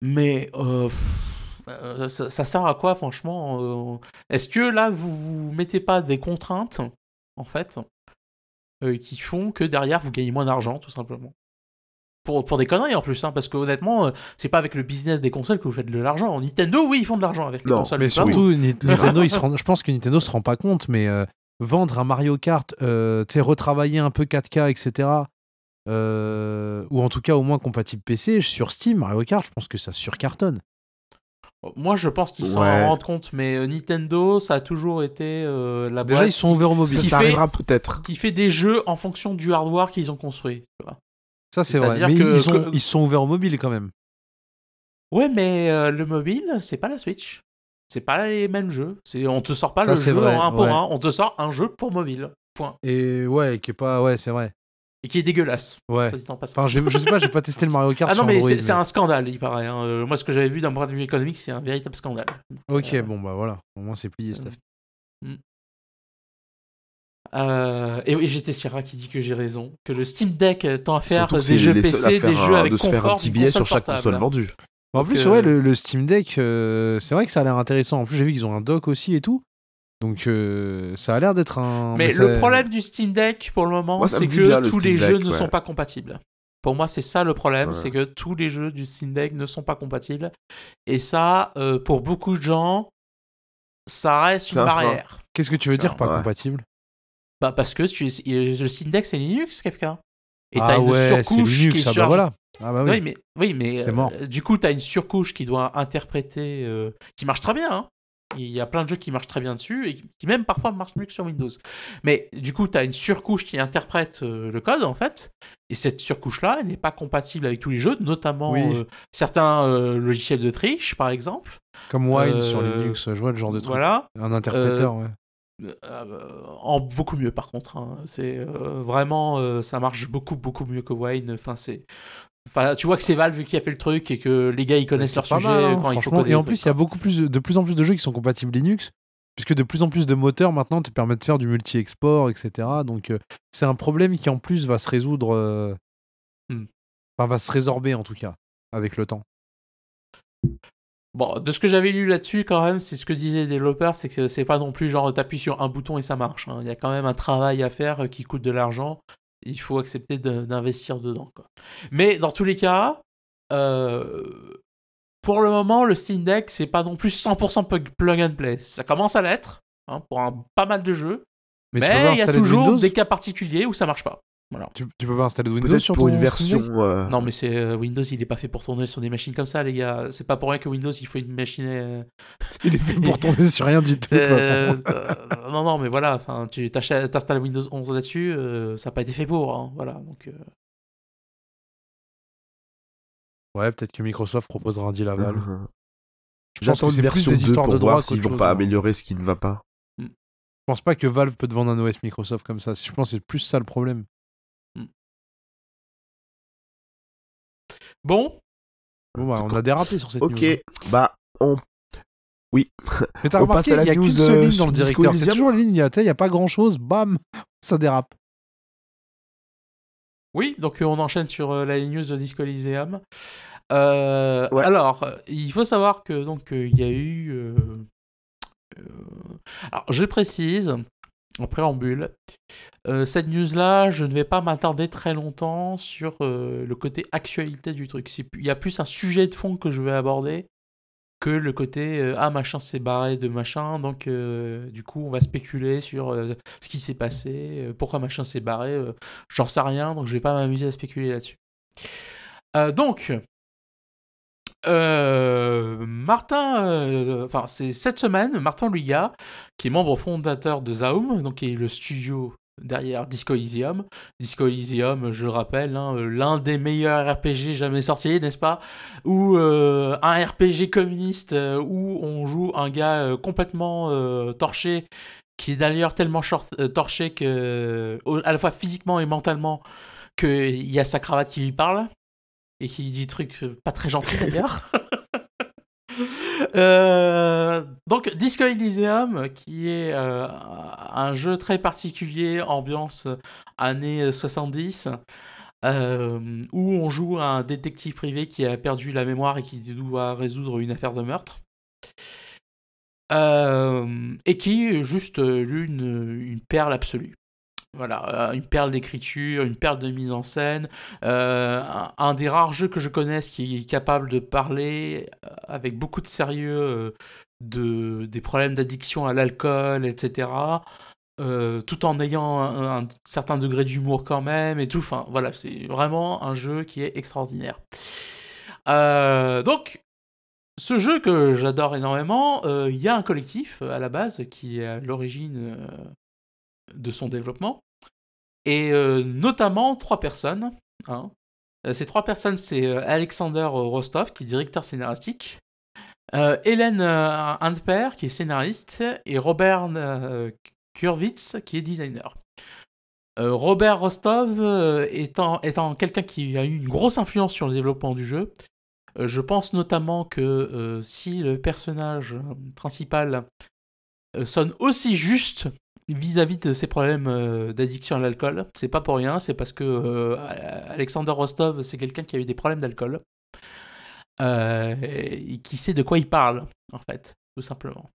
Mais euh, pff, euh, ça, ça sert à quoi, franchement Est-ce que là, vous vous mettez pas des contraintes, en fait, euh, qui font que derrière, vous gagnez moins d'argent, tout simplement pour, pour des conneries en plus, hein, parce que honnêtement, euh, c'est pas avec le business des consoles que vous faites de l'argent. Nintendo, oui, ils font de l'argent avec les Non, consoles. Mais surtout, Ni- Nintendo, ils se rendent- je pense que Nintendo se rend pas compte, mais euh, vendre un Mario Kart, retravailler un peu 4K, etc., ou en tout cas au moins compatible PC, sur Steam, Mario Kart, je pense que ça surcartonne. Moi, je pense qu'ils s'en Ouais. rendent compte, mais euh, Nintendo, ça a toujours été euh, la Déjà, boîte ils sont ouverts au mobile. Ça, arrivera peut-être. qui fait des jeux en fonction du hardware qu'ils ont construit. tu vois. Ça, c'est vrai. Mais que- ils, sont, que- ils sont ouverts au mobile quand même. Ouais, mais euh, le mobile, c'est pas la Switch. C'est pas les mêmes jeux. C'est, on te sort pas Ça, le jeu vrai, en un pour ouais. un. On te sort un jeu pour mobile. Point. Et ouais, qui est pas. Ouais, c'est vrai. Et qui est dégueulasse. Ouais. en. Enfin, j'ai- je sais pas, j'ai pas testé le Mario Kart ah non, sur mais c'est, mais- un scandale, il paraît. hein. Euh, moi, ce que j'avais vu d'un point de vue économique, c'est un véritable scandale. Ok, Euh, bon, bah voilà. Au moins, c'est plié, euh, affaire. Euh, et oui, j'étais Sierra qui dit que j'ai raison, que le Steam Deck tend à faire Surtout des c'est jeux PC, des jeux un- avec de se faire un petit billet sur chaque console vendue. En plus, euh, ouais, le, le Steam Deck, euh, c'est vrai que ça a l'air intéressant. En plus, j'ai vu qu'ils ont un dock aussi et tout. Donc, euh, ça a l'air d'être un. Mais le problème du Steam Deck pour le moment, Moi, c'est bien, que le tous Steam les Deck, jeux ne ouais. sont pas compatibles. Pour moi, c'est ça le problème, Ouais. c'est que tous les jeux du Steam Deck ne sont pas compatibles. Et ça, euh, pour beaucoup de gens, ça reste C'est une un frein. barrière. Qu'est-ce que tu veux dire pas Ouais. compatible? Bah parce que tu- le Steam Deck c'est Linux, Kafka. Et Ah t'as une ouais, c'est surcouche Linux, qui est ah bah voilà. Ah bah Oui, oui. mais, oui, mais C'est euh, mort. du coup, tu as une surcouche qui doit interpréter, euh, qui marche très bien. hein. Il y a plein de jeux qui marchent très bien dessus et qui, même parfois marchent mieux que sur Windows. Mais du coup, tu as une surcouche qui interprète euh, le code, en fait. Et cette surcouche-là, elle n'est pas compatible avec tous les jeux, notamment Oui. euh, certains euh, logiciels de triche, par exemple. Comme Wine sur Linux, je vois le genre de truc. Voilà. Un interpréteur, ouais. Euh, en beaucoup mieux par contre. hein. C'est euh, vraiment, euh, ça marche beaucoup beaucoup mieux que Wine. Enfin c'est, enfin tu vois que c'est Valve qui a fait le truc et que les gars ils connaissent leur sujet mal, hein, quand il faut franchement. coder Et en plus, il y a beaucoup plus, de plus en plus de jeux qui sont compatibles Linux, puisque de plus en plus de moteurs maintenant te permettent de faire du multi-export, etc. Donc, euh, c'est un problème qui en plus va se résoudre, euh, Hmm. enfin, va se résorber en tout cas, avec le temps. Bon, de ce que j'avais lu là-dessus quand même, c'est ce que disaient les développeurs, c'est que c'est pas non plus genre t'appuies sur un bouton et ça marche. hein. Il y a quand même un travail à faire euh, qui coûte de l'argent. Il faut accepter de- d'investir dedans. Quoi. Mais dans tous les cas, euh, pour le moment, le Steam Deck, c'est pas non plus 100% plug and play. Ça commence à l'être hein, pour un, pas mal de jeux. Mais, Mais, tu peux pas il y a toujours des cas particuliers où ça marche pas. Voilà. tu, tu peux pas installer de Windows sur pour ton une version. Euh, Non, mais c'est euh, Windows, il est pas fait pour tourner sur des machines comme ça, les gars. C'est pas pour rien que Windows, il faut une machine. euh, Il est fait pour tourner sur rien du tout, de toute façon. euh, non, non, mais voilà, enfin, tu t'installes Windows 11 là-dessus, euh, ça n'a pas été fait pour, hein, voilà. Donc, euh, Ouais, peut-être que Microsoft proposera un deal à Valve. Je pense J'attends que une c'est plus version des 2 histoires pour de droit voir s'ils vont pas hein. améliorer ce qui ne va pas. Je pense pas que Valve peut te vendre un OS Microsoft comme ça. Je pense que c'est plus ça le problème. Bon, Bon, bah, on a dérapé sur cette Ok, news. hein. bah, on... Mais t'as on remarqué, passe à la il y a qu'une news, seule ligne dans le directeur. C'est toujours la ligne, il y a, pas grand chose, bam, ça dérape. oui, donc euh, on enchaîne sur euh, la news de Disco Elysium. Euh, Ouais. Alors, il faut savoir que donc euh, il y a eu. euh, alors, je précise en préambule, euh, cette news-là, je ne vais pas m'attarder très longtemps sur euh, le côté actualité du truc. Il y a plus un sujet de fond que je vais aborder que le côté euh, ah machin s'est barré de machin donc euh, du coup on va spéculer sur ce qui s'est passé pourquoi machin s'est barré j'en sais rien donc je vais pas m'amuser à spéculer là-dessus donc euh, Martin, euh, enfin c'est cette semaine, Martin Luya, qui est membre fondateur de Zaum, donc qui est le studio derrière Disco Elysium. Disco Elysium, je le rappelle, hein, euh, l'un des meilleurs RPG jamais sortis, n'est-ce pas? Ou un RPG communiste où on joue un gars complètement torché, qui est d'ailleurs tellement torché que, à la fois physiquement et mentalement, qu'il y a sa cravate qui lui parle et qui dit trucs euh, pas très gentils d'ailleurs. Euh, donc Disco Elysium, qui est euh, un jeu très particulier, ambiance années 70, euh, où on joue un détective privé qui a perdu la mémoire et qui doit résoudre une affaire de meurtre. Et qui est juste euh, une, une perle absolue. Voilà, euh, une perle d'écriture, une perle de mise en scène, euh, un, des rares jeux que je connaisse qui est capable de parler euh, avec beaucoup de sérieux de, des problèmes d'addiction à l'alcool, etc. tout en ayant un, certain degré d'humour quand même et tout. Enfin, voilà, c'est vraiment un jeu qui est extraordinaire. Donc, ce jeu que j'adore énormément, il y a un collectif à la base qui est à l'origine de son développement, et euh, notamment trois personnes. hein. Euh, ces trois personnes, c'est euh, Alexander Rostov, qui est directeur scénaristique, Hélène Handper, qui est scénariste, et Robert Kurwitz, qui est designer. Robert Rostov étant, quelqu'un qui a eu une grosse influence sur le développement du jeu, je pense notamment que si le personnage principal sonne aussi juste vis-à-vis de ses problèmes euh, d'addiction à l'alcool, c'est pas pour rien, c'est parce que euh, Alexander Rostov, c'est quelqu'un qui a eu des problèmes d'alcool euh, qui sait de quoi il parle, en fait, tout simplement.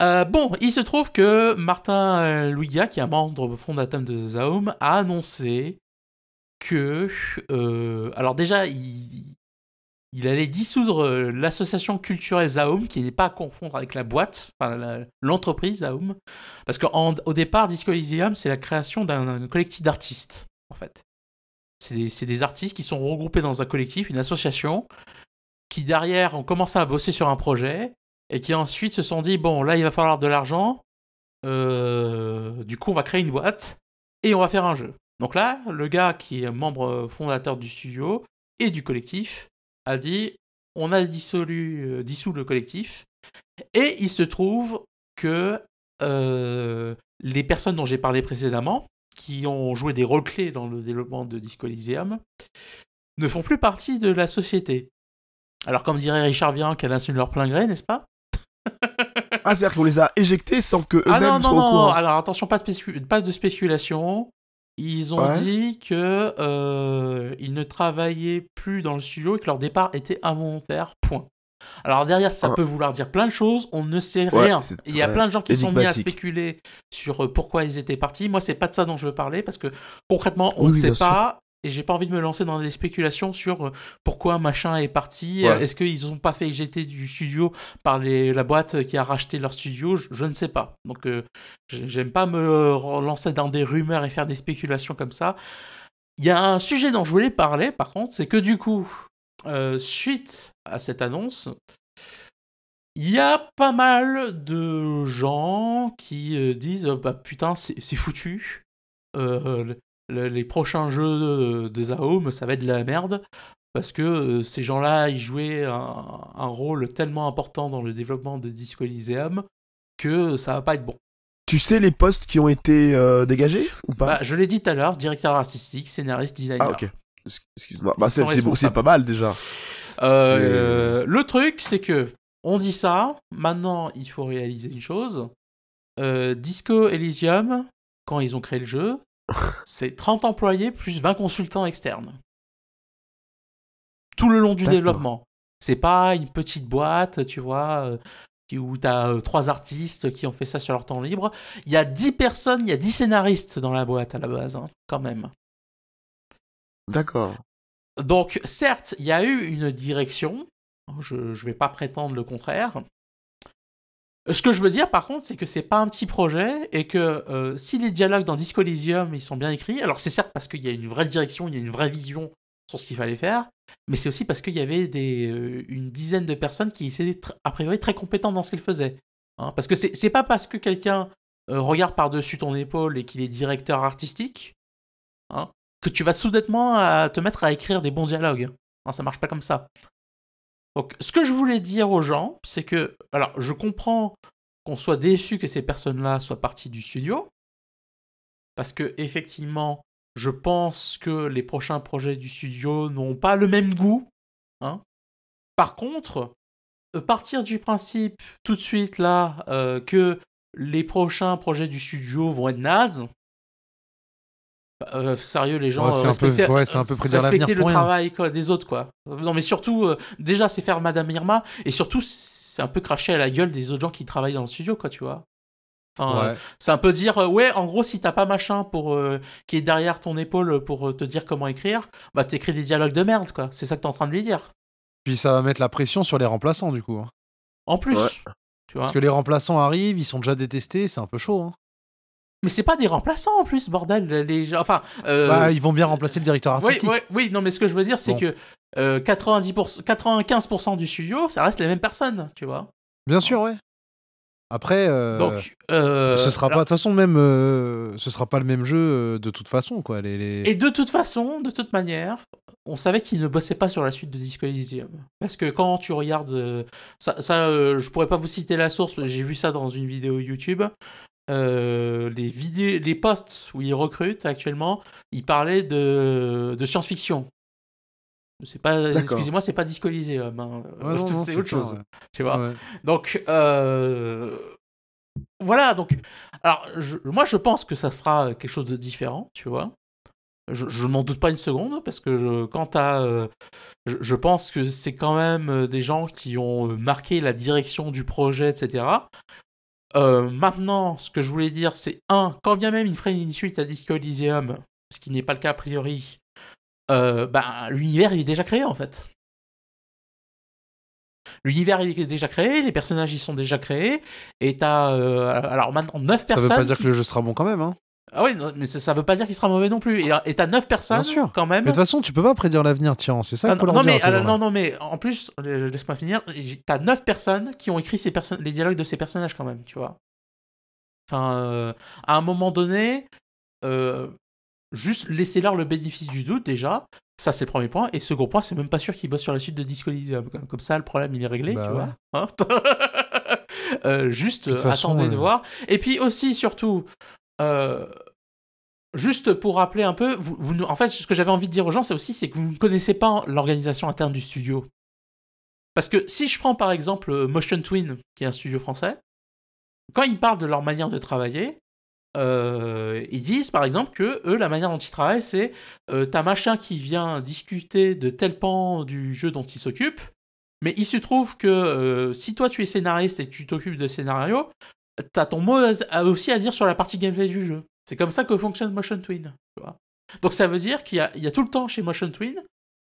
Bon, il se trouve que Martin Luiga, qui est un membre fondateur de Zaum, a annoncé que... alors déjà, il, il allait dissoudre euh, l'association culturelle Zaum, qui n'est pas à confondre avec la boîte, enfin l'entreprise Zaum, parce qu'au départ, Disco Elysium, c'est la création d'un collectif d'artistes, en fait. C'est des, c'est des artistes qui sont regroupés dans un collectif, une association, qui derrière ont commencé à bosser sur un projet et qui ensuite se sont dit bon là il va falloir de l'argent, euh, du coup on va créer une boîte et on va faire un jeu. Donc là le gars qui est membre fondateur du studio et du collectif a dit on a dissolu, euh, dissous le collectif et il se trouve que euh, les personnes dont j'ai parlé précédemment, qui ont joué des rôles clés dans le développement de Disco Elysium, ne font plus partie de la société. Alors, comme dirait Richard Vian, qu'elle insulte leur plein gré, n'est-ce pas? Ah, c'est-à-dire qu'on les a éjectés sans que Ah non, eux-mêmes non, soient au non, courant. alors attention, pas de, pas de spéculation. Ils ont Ouais. dit que euh, ils ne travaillaient plus dans le studio et que leur départ était involontaire, point. Alors derrière, ça Ah. peut vouloir dire plein de choses, on ne sait Ouais, rien. Il y a plein de gens qui sont mis à spéculer sur euh, pourquoi ils étaient partis. Moi, c'est pas de ça dont je veux parler parce que concrètement, on Oui, ne sait pas. Et j'ai pas envie de me lancer dans des spéculations sur euh, pourquoi machin est parti. Ouais. Euh, Est-ce qu'ils ont pas fait éjecter du studio par les, la boîte qui a racheté leur studio je, je ne sais pas. Donc, euh, j'ai- j'aime pas me lancer dans des rumeurs et faire des spéculations comme ça. Il y a un sujet dont je voulais parler, par contre, c'est que du coup, euh, suite à cette annonce, il y a pas mal de gens qui disent euh, bah putain c'est c'est foutu Euh, le- le- les prochains jeux de, de Zaum ça va être de la merde parce que euh, ces gens-là ils jouaient un, un rôle tellement important dans le développement de Disco Elysium que ça va pas être bon. Tu sais les postes qui ont été euh, dégagés ou pas? Bah, je l'ai dit tout à l'heure, directeur artistique, scénariste, designer. Ah, ok. Ex- Excuse-moi. Bah, c'est pas mal déjà. Euh, le truc, c'est que on dit ça. Maintenant, il faut réaliser une chose. Euh, Disco Elysium, quand ils ont créé le jeu, c'est 30 employés plus 20 consultants externes. Tout le long du développement. C'est pas une petite boîte, tu vois, euh, où tu as trois artistes qui ont fait ça sur leur temps libre. Il y a 10 personnes, il y a 10 scénaristes dans la boîte à la base, hein, quand même. D'accord. Donc, certes, il y a eu une direction. Je ne vais pas prétendre le contraire. Ce que je veux dire, par contre, c'est que c'est pas un petit projet et que euh, si les dialogues dans Disco Elysium ils sont bien écrits, alors c'est certes parce qu'il y a une vraie direction, il y a une vraie vision sur ce qu'il fallait faire, mais c'est aussi parce qu'il y avait euh, une dizaine de personnes qui étaient a priori très compétentes dans ce qu'elles faisaient. Hein, parce que c'est pas parce que quelqu'un euh, regarde par-dessus ton épaule et qu'il est directeur artistique hein, que tu vas soudainement te mettre à écrire des bons dialogues. Non, ça marche pas comme ça. Donc, ce que je voulais dire aux gens, c'est que, alors, je comprends qu'on soit déçu que ces personnes-là soient parties du studio, parce que effectivement, je pense que les prochains projets du studio n'ont pas le même goût. Hein. Par contre, euh, partir du principe tout de suite là euh, que les prochains projets du studio vont être nazes. Euh, sérieux, les gens. Ouais, c'est euh, un peu- respectez- ouais, c'est un peu prédire l'avenir respectez pour le rien. travail quoi, des autres, quoi. Non, mais surtout, euh, déjà, c'est faire Madame Irma, et surtout, c'est un peu cracher à la gueule des autres gens qui travaillent dans le studio, quoi, tu vois. Enfin, euh, Ouais. c'est un peu dire, euh, ouais, en gros, si t'as pas machin pour euh, qui est derrière ton épaule pour euh, te dire comment écrire, bah t'écris des dialogues de merde, quoi. C'est ça que t'es en train de lui dire. Puis ça va mettre la pression sur les remplaçants, du coup. hein. En plus, Ouais. tu vois. Parce que les remplaçants arrivent, ils sont déjà détestés, c'est un peu chaud. hein. Mais c'est pas des remplaçants en plus, bordel. Les gens, enfin, euh, Bah, ils vont bien remplacer le directeur oui, artistique. oui, oui, non, mais ce que je veux dire, c'est Bon. que euh, 90%, 95% du studio, ça reste les mêmes personnes, tu vois. Bien sûr, ouais. Après, euh, Donc, euh, ce sera alors- pas, de toute façon, même, euh, ce sera pas le même jeu euh, de toute façon, quoi. Les, les- Et de toute façon, de toute manière, on savait qu'ils ne bossaient pas sur la suite de Disco Elysium. Parce que quand tu regardes. euh, ça, ça euh, je pourrais pas vous citer la source, mais j'ai vu ça dans une vidéo YouTube. Euh, les, vidéos, les posts où ils recrutent actuellement, ils parlaient de, de science-fiction. C'est pas, excusez-moi, c'est pas Disco Elysium. hein. Ouais, non, c'est autre chose. ouais. Tu vois. Ouais. Donc, euh, voilà. Donc, alors, je- moi, je pense que ça fera quelque chose de différent, tu vois. Je, je n'en doute pas une seconde, parce que je, quant à. euh, je, je pense que c'est quand même euh, des gens qui ont euh, marqué la direction du projet, etc. Euh, maintenant, ce que je voulais dire, c'est un, quand bien même il ferait une suite à Disco Elysium, ce qui n'est pas le cas a priori, euh, bah, l'univers il est déjà créé en fait. L'univers il est déjà créé, les personnages ils sont déjà créés, et t'as euh, alors maintenant 9 Ça personnes. veut pas dire qui- que le jeu sera bon quand même, hein. Ah oui, non, mais ça, ça veut pas dire qu'il sera mauvais non plus. Et t'as 9 personnes Bien sûr. quand même. Mais de toute façon, tu peux pas prédire l'avenir, tiens. C'est ça Ah, qu'il faut non, leur non, dire mais, à ces non, non, mais en plus, euh, laisse-moi finir. T'as 9 personnes qui ont écrit ces les dialogues de ces personnages quand même, tu vois. Enfin, euh, à un moment donné, euh, juste laissez-leur le bénéfice du doute déjà. Ça, c'est le premier point. Et second point, c'est même pas sûr qu'ils bossent sur la suite de Disco. Comme, ça, le problème, il est réglé, Bah tu ouais. vois. Hein? Euh, juste, De toute façon, attendez de voir. Et puis aussi, surtout, euh, juste pour rappeler un peu, vous, en fait, ce que j'avais envie de dire aux gens, c'est aussi c'est que vous ne connaissez pas l'organisation interne du studio. Parce que si je prends par exemple euh, Motion Twin, qui est un studio français, quand ils parlent de leur manière de travailler, euh, ils disent par exemple que eux, la manière dont ils travaillent, c'est euh, t'as machin qui vient discuter de tel pan du jeu dont il s'occupe, mais il se trouve que si toi tu es scénariste et que tu t'occupes de scénario, t'as ton mot aussi à dire sur la partie gameplay du jeu. C'est comme ça que fonctionne Motion Twin. tu vois. Donc ça veut dire qu'il y a, il y a tout le temps chez Motion Twin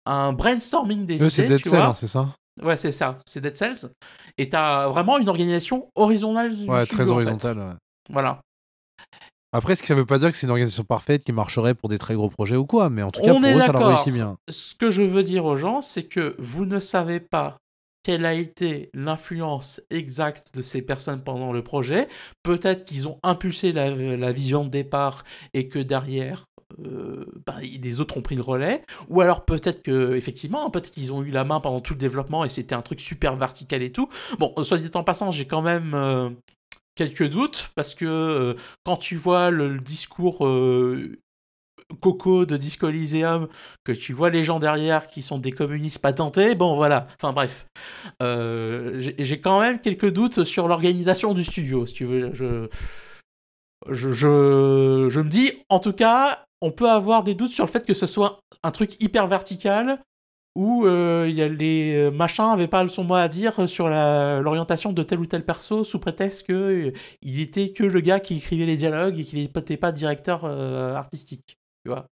un brainstorming des Eux, c'est Dead tu Cell, vois. hein, c'est ça? Ouais, c'est ça, c'est Dead Cells. Et t'as vraiment une organisation horizontale du Ouais, studio, très en fait. horizontale. ouais. Voilà. Après, ce que ça veut pas dire que c'est une organisation parfaite qui marcherait pour des très gros projets ou quoi, mais en tout cas, On pour eux, ça leur réussit bien. Ce que je veux dire aux gens, c'est que vous ne savez pas quelle a été l'influence exacte de ces personnes pendant le projet. Peut-être qu'ils ont impulsé la, vision de départ et que derrière, euh, bah, les autres ont pris le relais. Ou alors peut-être que, effectivement, peut-être qu'ils ont eu la main pendant tout le développement et c'était un truc super vertical et tout. Bon, soit dit en passant, j'ai quand même euh, quelques doutes parce que euh, quand tu vois le, le discours euh, coco de Disco Elysium, que tu vois les gens derrière qui sont des communistes patentés, bon voilà, enfin bref. Euh, j'ai quand même quelques doutes sur l'organisation du studio, si tu veux. Je, me dis, en tout cas, on peut avoir des doutes sur le fait que ce soit un truc hyper vertical où euh, y a les euh, machins n'avaient pas son mot à dire sur l'orientation de tel ou tel perso sous prétexte que euh, il était que le gars qui écrivait les dialogues et qu'il n'était pas directeur artistique. Tu vois.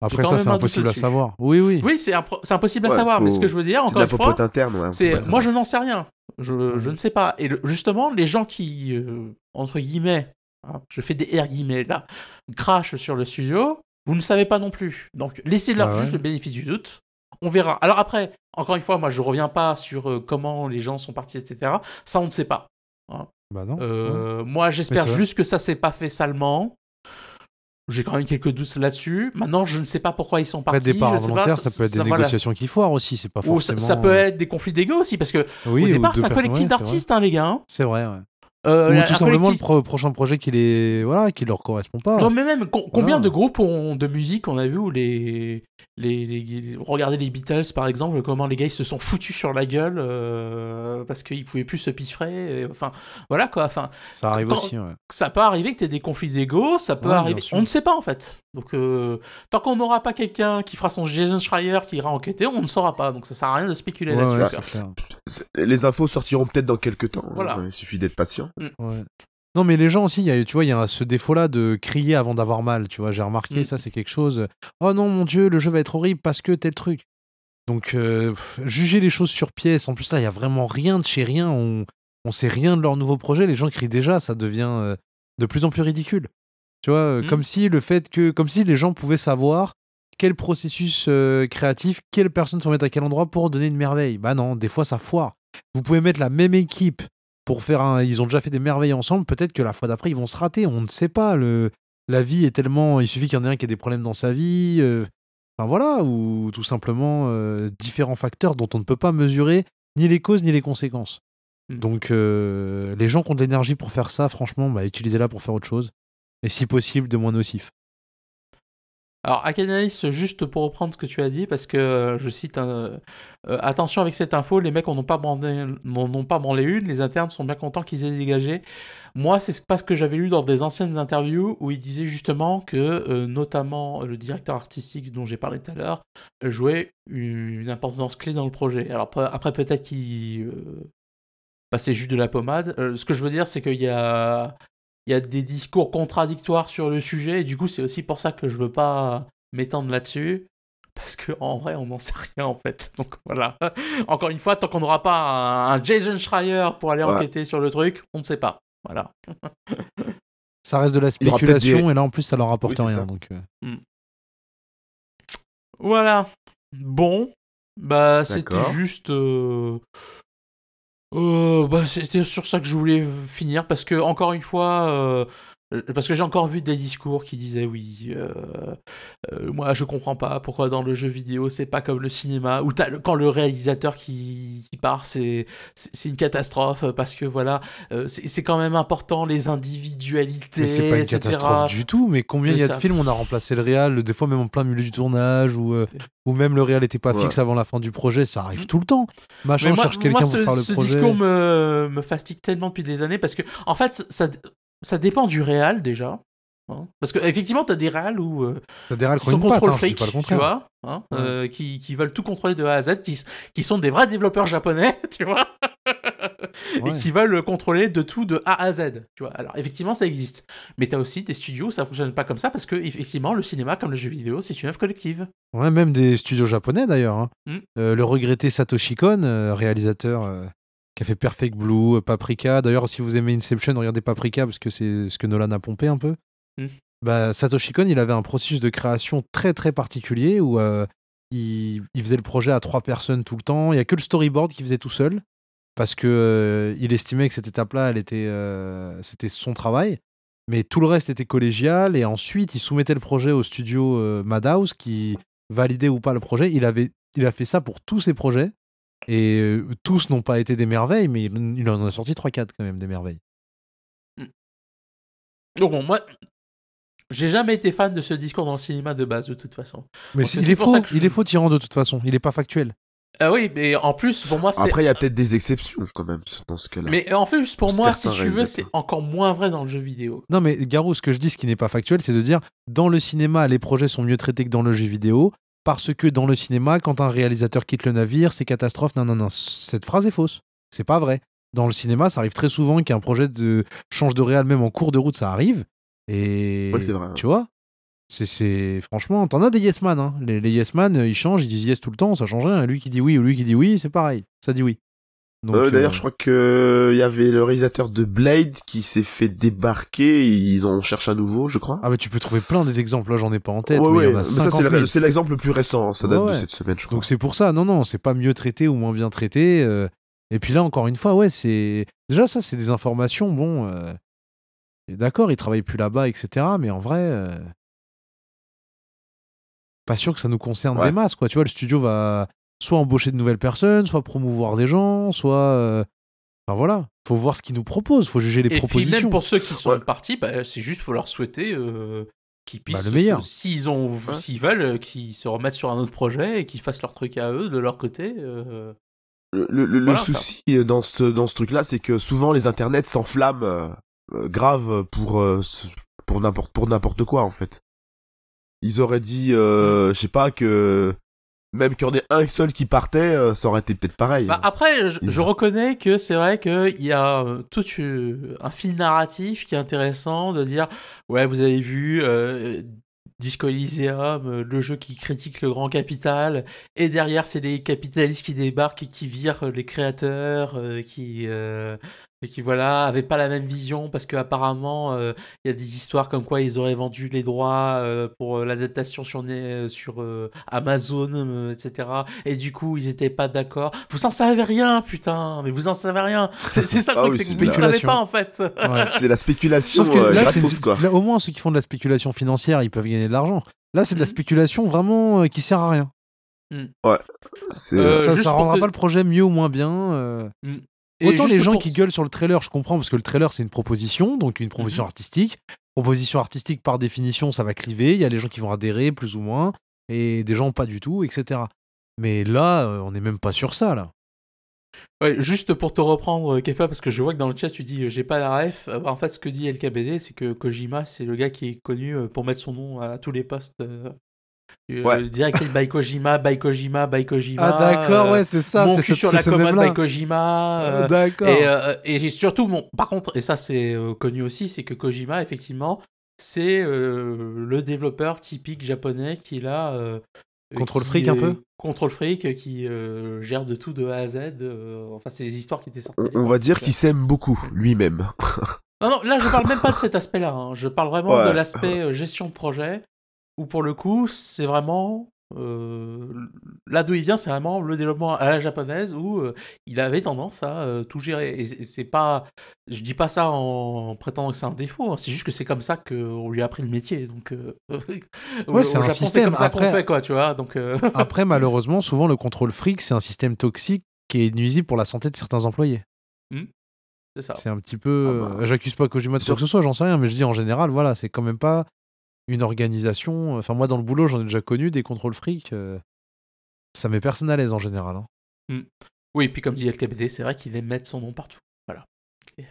Après, ça, c'est impossible à savoir. Oui, oui. Oui, c'est impossible à Ouais, savoir, mais ce que je veux dire, encore la une fois, popote interne, ouais. peut c'est moi je n'en sais rien. Je, je ne sais pas. Et le- justement, les gens qui, euh, entre guillemets, hein, je fais des R guillemets là, crachent sur le studio, vous ne savez pas non plus. Donc laissez-leur Ah ouais. juste le bénéfice du doute. On verra. Alors après, encore une fois, moi je reviens pas sur euh, comment les gens sont partis, etc. Ça, on ne sait pas. Bah non. non. Euh, moi, j'espère juste que ça s'est pas fait salement. J'ai quand même quelques doutes là-dessus. Maintenant, je ne sais pas pourquoi ils sont Après, partis. départ ne sais pas, ça peut être des voilà. négociations qui foirent aussi. C'est pas Ou ça, forcément. ça peut être des conflits d'ego aussi, parce que Oui, au départ, c'est un collectif d'artistes, hein, les gars. hein. C'est vrai, ouais. Euh, Ou tout simplement le pro- prochain projet qui les voilà qui leur correspond pas. Non, mais même, com- combien de groupes ont, de musique on a vu où les, les, les- Regardez les Beatles, par exemple, comment les gars ils se sont foutus sur la gueule euh, parce qu'ils pouvaient plus se piffrer. et- Enfin, voilà quoi. Enfin, ça arrive quand- aussi. Ouais. ça peut arriver que tu aies des conflits d'ego, ça peut Ouais, arriver. On ne sait pas en fait. Donc, euh, tant qu'on n'aura pas quelqu'un qui fera son Jason Schreier qui ira enquêter, on ne saura pas. Donc, ça sert à rien de spéculer Ouais, là-dessus. Les infos sortiront peut-être dans quelques temps. hein. Voilà. Il suffit d'être patient. Ouais. Non, mais les gens aussi, il y a, tu vois, il y a ce défaut-là de crier avant d'avoir mal. Tu vois, j'ai remarqué, Mm. ça, c'est quelque chose. Oh non, mon Dieu, le jeu va être horrible parce que tel truc. Donc, euh, juger les choses sur pièce. En plus, là, il y a vraiment rien de chez rien. On, on sait rien de leur nouveau projet. Les gens crient déjà, ça devient euh, de plus en plus ridicule. Tu vois, euh, Mm. comme si le fait que, comme si les gens pouvaient savoir quel processus euh, créatif, quelle personne se mettre à quel endroit pour donner une merveille? Bah non, des fois, ça foire. Vous pouvez mettre la même équipe pour faire un. Ils ont déjà fait des merveilles ensemble. Peut-être que la fois d'après, ils vont se rater. On ne sait pas. Le... La vie est tellement. Il suffit qu'il y en ait un qui ait des problèmes dans sa vie. euh, Enfin voilà. Ou tout simplement euh, différents facteurs dont on ne peut pas mesurer ni les causes ni les conséquences. Mm. Donc euh, les gens qui ont de l'énergie pour faire ça, franchement, bah, utilisez-la pour faire autre chose. Et si possible, de moins nocif. Alors, Akanalis, juste pour reprendre ce que tu as dit, parce que euh, je cite euh, euh, Attention avec cette info, les mecs n'en ont pas branlé, une, les internes sont bien contents qu'ils aient dégagé. Moi, c'est pas ce que j'avais lu dans des anciennes interviews où il disait justement que, notamment, le directeur artistique dont j'ai parlé tout à l'heure, jouait une, importance clé dans le projet. Alors, après, peut-être qu'il passait juste de la pommade. Ce que je veux dire, c'est qu'il y a il y a des discours contradictoires sur le sujet, et du coup, c'est aussi pour ça que je veux pas m'étendre là-dessus. Parce que en vrai, on n'en sait rien en fait. Donc voilà. Encore une fois, tant qu'on n'aura pas un, un Jason Schreier pour aller Ouais. enquêter sur le truc, on ne sait pas. Voilà. ça reste de la spéculation des- et là en plus ça leur apporte Oui, c'est rien. ça. Donc, euh, Voilà. Bon, bah c'était juste. euh, euh, bah, c'était sur ça que je voulais finir parce que encore une fois. euh, parce que j'ai encore vu des discours qui disaient oui, euh, euh, moi je comprends pas pourquoi dans le jeu vidéo c'est pas comme le cinéma le- quand le réalisateur qui, qui part c'est une catastrophe parce que voilà euh, c'est quand même important les individualités. Mais c'est pas une etc.. catastrophe du tout. Mais combien il y a de films on a remplacé le réal, des fois même en plein milieu du tournage, ou, euh, ou même le réal était pas Ouais. fixe avant la fin du projet, ça arrive tout le temps. Machin Mais moi, cherche quelqu'un pour ce, faire le ce projet. discours me, me fatigue tellement depuis des années parce que, en fait, ça, ça dépend du réal déjà. hein. Parce que effectivement, t'as des réals où euh, T'as des réals qui qui ont sont une patte, contrôle hein, le tu vois, hein, Ouais. euh, qui, qui veulent tout contrôler de A à Z, qui, qui sont des vrais développeurs japonais, tu vois, Ouais. et qui veulent contrôler de tout de A à Z, tu vois. Alors effectivement, ça existe, mais t'as aussi des studios où ça fonctionne pas comme ça parce que effectivement, le cinéma, comme le jeu vidéo, c'est une œuvre collective. Ouais, même des studios japonais d'ailleurs. hein. Mm. Euh, le regretté Satoshi Kon, euh, réalisateur qui a fait Perfect Blue, euh, Paprika. D'ailleurs, si vous aimez Inception, regardez Paprika parce que c'est ce que Nolan a pompé un peu. Mm. Bah, Satoshi Kon, il avait un processus de création très très particulier où euh, il, il faisait le projet à trois personnes tout le temps. Il y a que le storyboard qu'il faisait tout seul parce que euh, il estimait que cette étape-là, elle était, euh, c'était son travail. Mais tout le reste était collégial et ensuite il soumettait le projet au studio Madhouse qui validait ou pas le projet. Il, avait, il a fait ça pour tous ses projets et euh, tous n'ont pas été des merveilles, mais il, il en a sorti 3-4 quand même des merveilles. Donc bon, moi, j'ai jamais été fan de ce discours dans le cinéma de base de toute façon. Mais c'est il est faux, je- il est faux tyran de toute façon. Il est pas factuel. Ah oui, mais en plus, pour moi, c'est. Après, il y a peut-être des exceptions quand même dans ce cas-là. Mais en plus, pour moi, si tu veux, c'est encore moins vrai dans le jeu vidéo. Non, mais Garou, ce que je dis, ce qui n'est pas factuel, c'est de dire dans le cinéma, les projets sont mieux traités que dans le jeu vidéo. Parce que dans le cinéma, quand un réalisateur quitte le navire, c'est catastrophe. Non, non, non. Cette phrase est fausse. C'est pas vrai. Dans le cinéma, ça arrive très souvent qu'un projet de... change de réal, même en cours de route, ça arrive. Et. Ouais, c'est vrai. Tu vois c'est, c'est franchement, t'en as des yes man. Hein. Les, les yes man, ils changent, ils disent yes tout le temps, ça change rien. Lui qui dit oui ou lui qui dit oui, c'est pareil. Ça dit oui. Euh, D'ailleurs, euh, je crois que il y avait le réalisateur de Blade qui s'est fait débarquer. et Ils en cherchent à nouveau, je crois. Ah, mais tu peux trouver plein des exemples. Là, j'en ai pas en tête. ouais, mais il y ouais. en a Mais ça, 50 c'est 000. le- c'est l'exemple le plus récent. Ça date Ouais, de cette semaine, je crois. Donc c'est pour ça, non, non, c'est pas mieux traité ou moins bien traité. euh, Et puis là, encore une fois, ouais, c'est. Déjà, ça, c'est des informations, bon. euh, D'accord, ils travaillent plus là-bas, etc. Mais en vrai. euh, Pas sûr que ça nous concerne des masses, quoi. Tu vois, le studio va soit embaucher de nouvelles personnes, soit promouvoir des gens, soit. euh, Enfin voilà, faut voir ce qu'ils nous proposent, faut juger les Et puis propositions. même pour ceux qui sont Ouais. partis, bah, c'est juste faut leur souhaiter euh, qu'ils puissent, Bah, le meilleur. se- s'ils ont, Ouais. s'ils veulent, euh, qu'ils se remettent sur un autre projet et qu'ils fassent leur truc à eux de leur côté. euh. Le, le- le Voilà, souci dans ce, dans ce truc-là, c'est que souvent les internets s'enflamment grave pour, euh, pour n'importe pour n'importe quoi en fait. Ils auraient dit, euh, je sais pas que même qu'il y en ait un seul qui partait, euh, ça aurait été peut-être pareil. Bah, après, je, reconnais que c'est vrai qu'il y a euh, tout un fil narratif qui est intéressant de dire ouais, vous avez vu euh, Disco Elysium, le jeu qui critique le grand capital, et derrière, c'est les capitalistes qui débarquent et qui virent les créateurs, euh, qui. euh, et qui voilà avaient pas la même vision parce que apparemment euh, il y a des histoires comme quoi ils auraient vendu les droits euh, pour euh, l'adaptation sur sur euh, Amazon euh, etc et du coup ils étaient pas d'accord vous en savez rien putain mais vous en savez rien c'est ça le Ah truc oui, c'est que vous ne savez pas en fait Ouais. C'est la spéculation Sauf que là, c'est gratos, une- quoi. là, au moins, ceux qui font de la spéculation financière, ils peuvent gagner de l'argent. Là, c'est de la Mhm. spéculation vraiment euh, qui sert à rien. C'est Euh, ça ça rendra pas le projet mieux ou moins bien. euh. Autant les gens pour- qui gueulent sur le trailer, je comprends parce que le trailer c'est une proposition, donc une proposition Mhm. artistique. Proposition artistique par définition, ça va cliver. Il y a les gens qui vont adhérer plus ou moins et des gens pas du tout, etc. Mais là, euh, on n'est même pas sur ça là. Ouais, juste pour te reprendre, euh, Kefa, parce que je vois que dans le chat tu dis euh, j'ai pas la ref. Euh, En fait, ce que dit LKBD, c'est que Kojima, c'est le gars qui est connu pour mettre son nom à tous les postes. Euh, euh, Ouais. Directed by Kojima, by Kojima, by Kojima. Ah d'accord, euh, ouais, c'est ça. Mon c'est cul sur la commode by Kojima. euh, Euh, D'accord. et, euh, et surtout, bon, par contre, et ça c'est euh, connu aussi, c'est que Kojima, effectivement, c'est euh, le développeur typique japonais qui euh, euh, Contrôle qui fric un peu? Contrôle fric euh, qui euh, gère de tout de A à Z. euh, enfin, c'est les histoires qui étaient sorties. On, va dire qu'il s'aime beaucoup lui-même. Non, non, là, je parle même pas de cet aspect-là. hein. Je parle vraiment Ouais. de l'aspect euh, gestion de projet, où pour le coup, c'est vraiment. euh, là d'où il vient, c'est vraiment le développement à la japonaise, où euh, il avait tendance à euh, tout gérer. Et c'est- pas. Je dis pas ça en prétendant que c'est un défaut, hein. c'est juste que c'est comme ça qu'on lui a appris le métier. Donc. euh, c'est un Japon, système. comme ça qu'on Après- fait, quoi, tu vois. Donc. euh, Après, malheureusement, souvent, le contrôle fric, c'est un système toxique qui est nuisible pour la santé de certains employés. c'est ça. C'est un petit peu. Ah bah. J'accuse pas Kojima de quoi Sur- que ce soit, j'en sais rien, mais je dis en général, voilà, c'est quand même pas une organisation. Enfin, moi, dans le boulot, j'en ai déjà connu des contrôles fric. euh, Ça met personne à l'aise en général. hein. Oui, et puis comme dit LKBD, c'est vrai qu'il aime mettre son nom partout.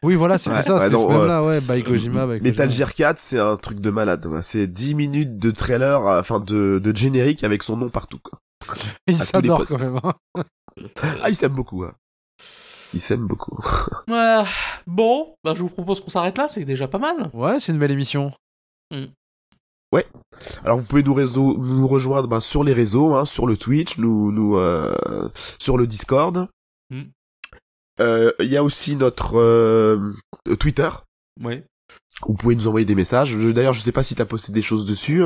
Oui, voilà, c'était Ouais, ça, ouais, c'était ce même-là, ouais, by Kojima. by Metal Kojima. Gear 4, c'est un truc de malade. C'est 10 minutes de trailer, euh, enfin de, de générique avec son nom partout. Quoi. Il tous les s'adore postes. quand même. hein. Ah, il s'aime beaucoup. hein. Il s'aime beaucoup. Ouais, bon, bah, je vous propose qu'on s'arrête là, c'est déjà pas mal. Ouais, c'est une belle émission. Alors vous pouvez nous, réseau, nous rejoindre ben, sur les réseaux, hein, sur le Twitch, nous, nous euh, sur le Discord. Mm. Euh, Il y a aussi notre euh, Twitter. Oui. Vous pouvez nous envoyer des messages. D'ailleurs, je sais pas si t'as posté des choses dessus.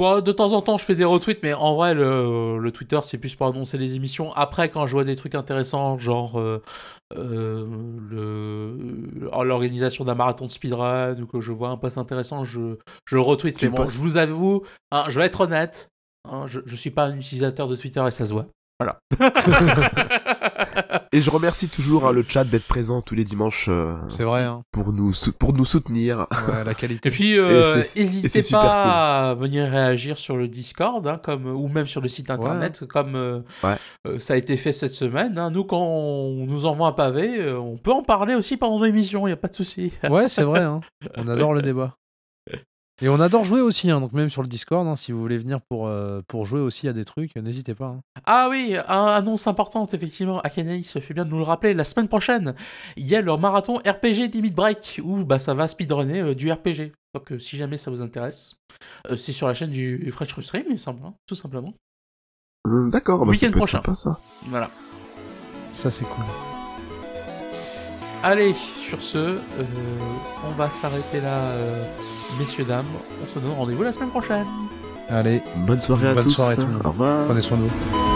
Bon, de temps en temps, je fais des retweets, mais en vrai, le, le Twitter, c'est plus pour annoncer les émissions. Après, quand je vois des trucs intéressants, genre euh, euh, euh, l'organisation d'un marathon de speedrun, ou que je vois un post intéressant, je, je le retweet. Tu mais bon, je vous avoue, hein, je vais être honnête, hein, je, je suis pas un utilisateur de Twitter et ça se voit. Voilà. Et je remercie toujours hein, le chat d'être présent tous les dimanches euh, C'est vrai, hein. pour nous pour nous soutenir. Ouais, la qualité. Et puis, euh, n'hésitez pas à venir réagir sur le Discord, hein, comme, ou même sur le site internet, comme euh, Ouais. euh, ça a été fait cette semaine. hein. Nous, quand on nous envoie un pavé, euh, on peut en parler aussi pendant l'émission, il n'y a pas de souci. Ouais, c'est vrai. hein. On adore le débat. Et on adore jouer aussi, hein, donc même sur le Discord, hein, si vous voulez venir pour, euh, pour jouer aussi à des trucs, n'hésitez pas. hein. Ah oui, un- annonce importante, effectivement. Akanaïs se fait bien de nous le rappeler. La semaine prochaine, il y a leur marathon RPG Limit Break, où bah, ça va speedrunner euh, du RPG. Donc, euh, si jamais ça vous intéresse, euh, c'est sur la chaîne du Fresh Stream, il me semble, hein, tout simplement. D'accord, bah, ça Week-end peut être prochain. sympa, ça. Voilà. Ça, c'est cool. Allez, sur ce, euh, on va s'arrêter là, euh, messieurs, dames. On se donne rendez-vous la semaine prochaine. Allez, Bonne soirée à Bonne tous. soirée tout le monde. Au revoir. prenez soin de vous.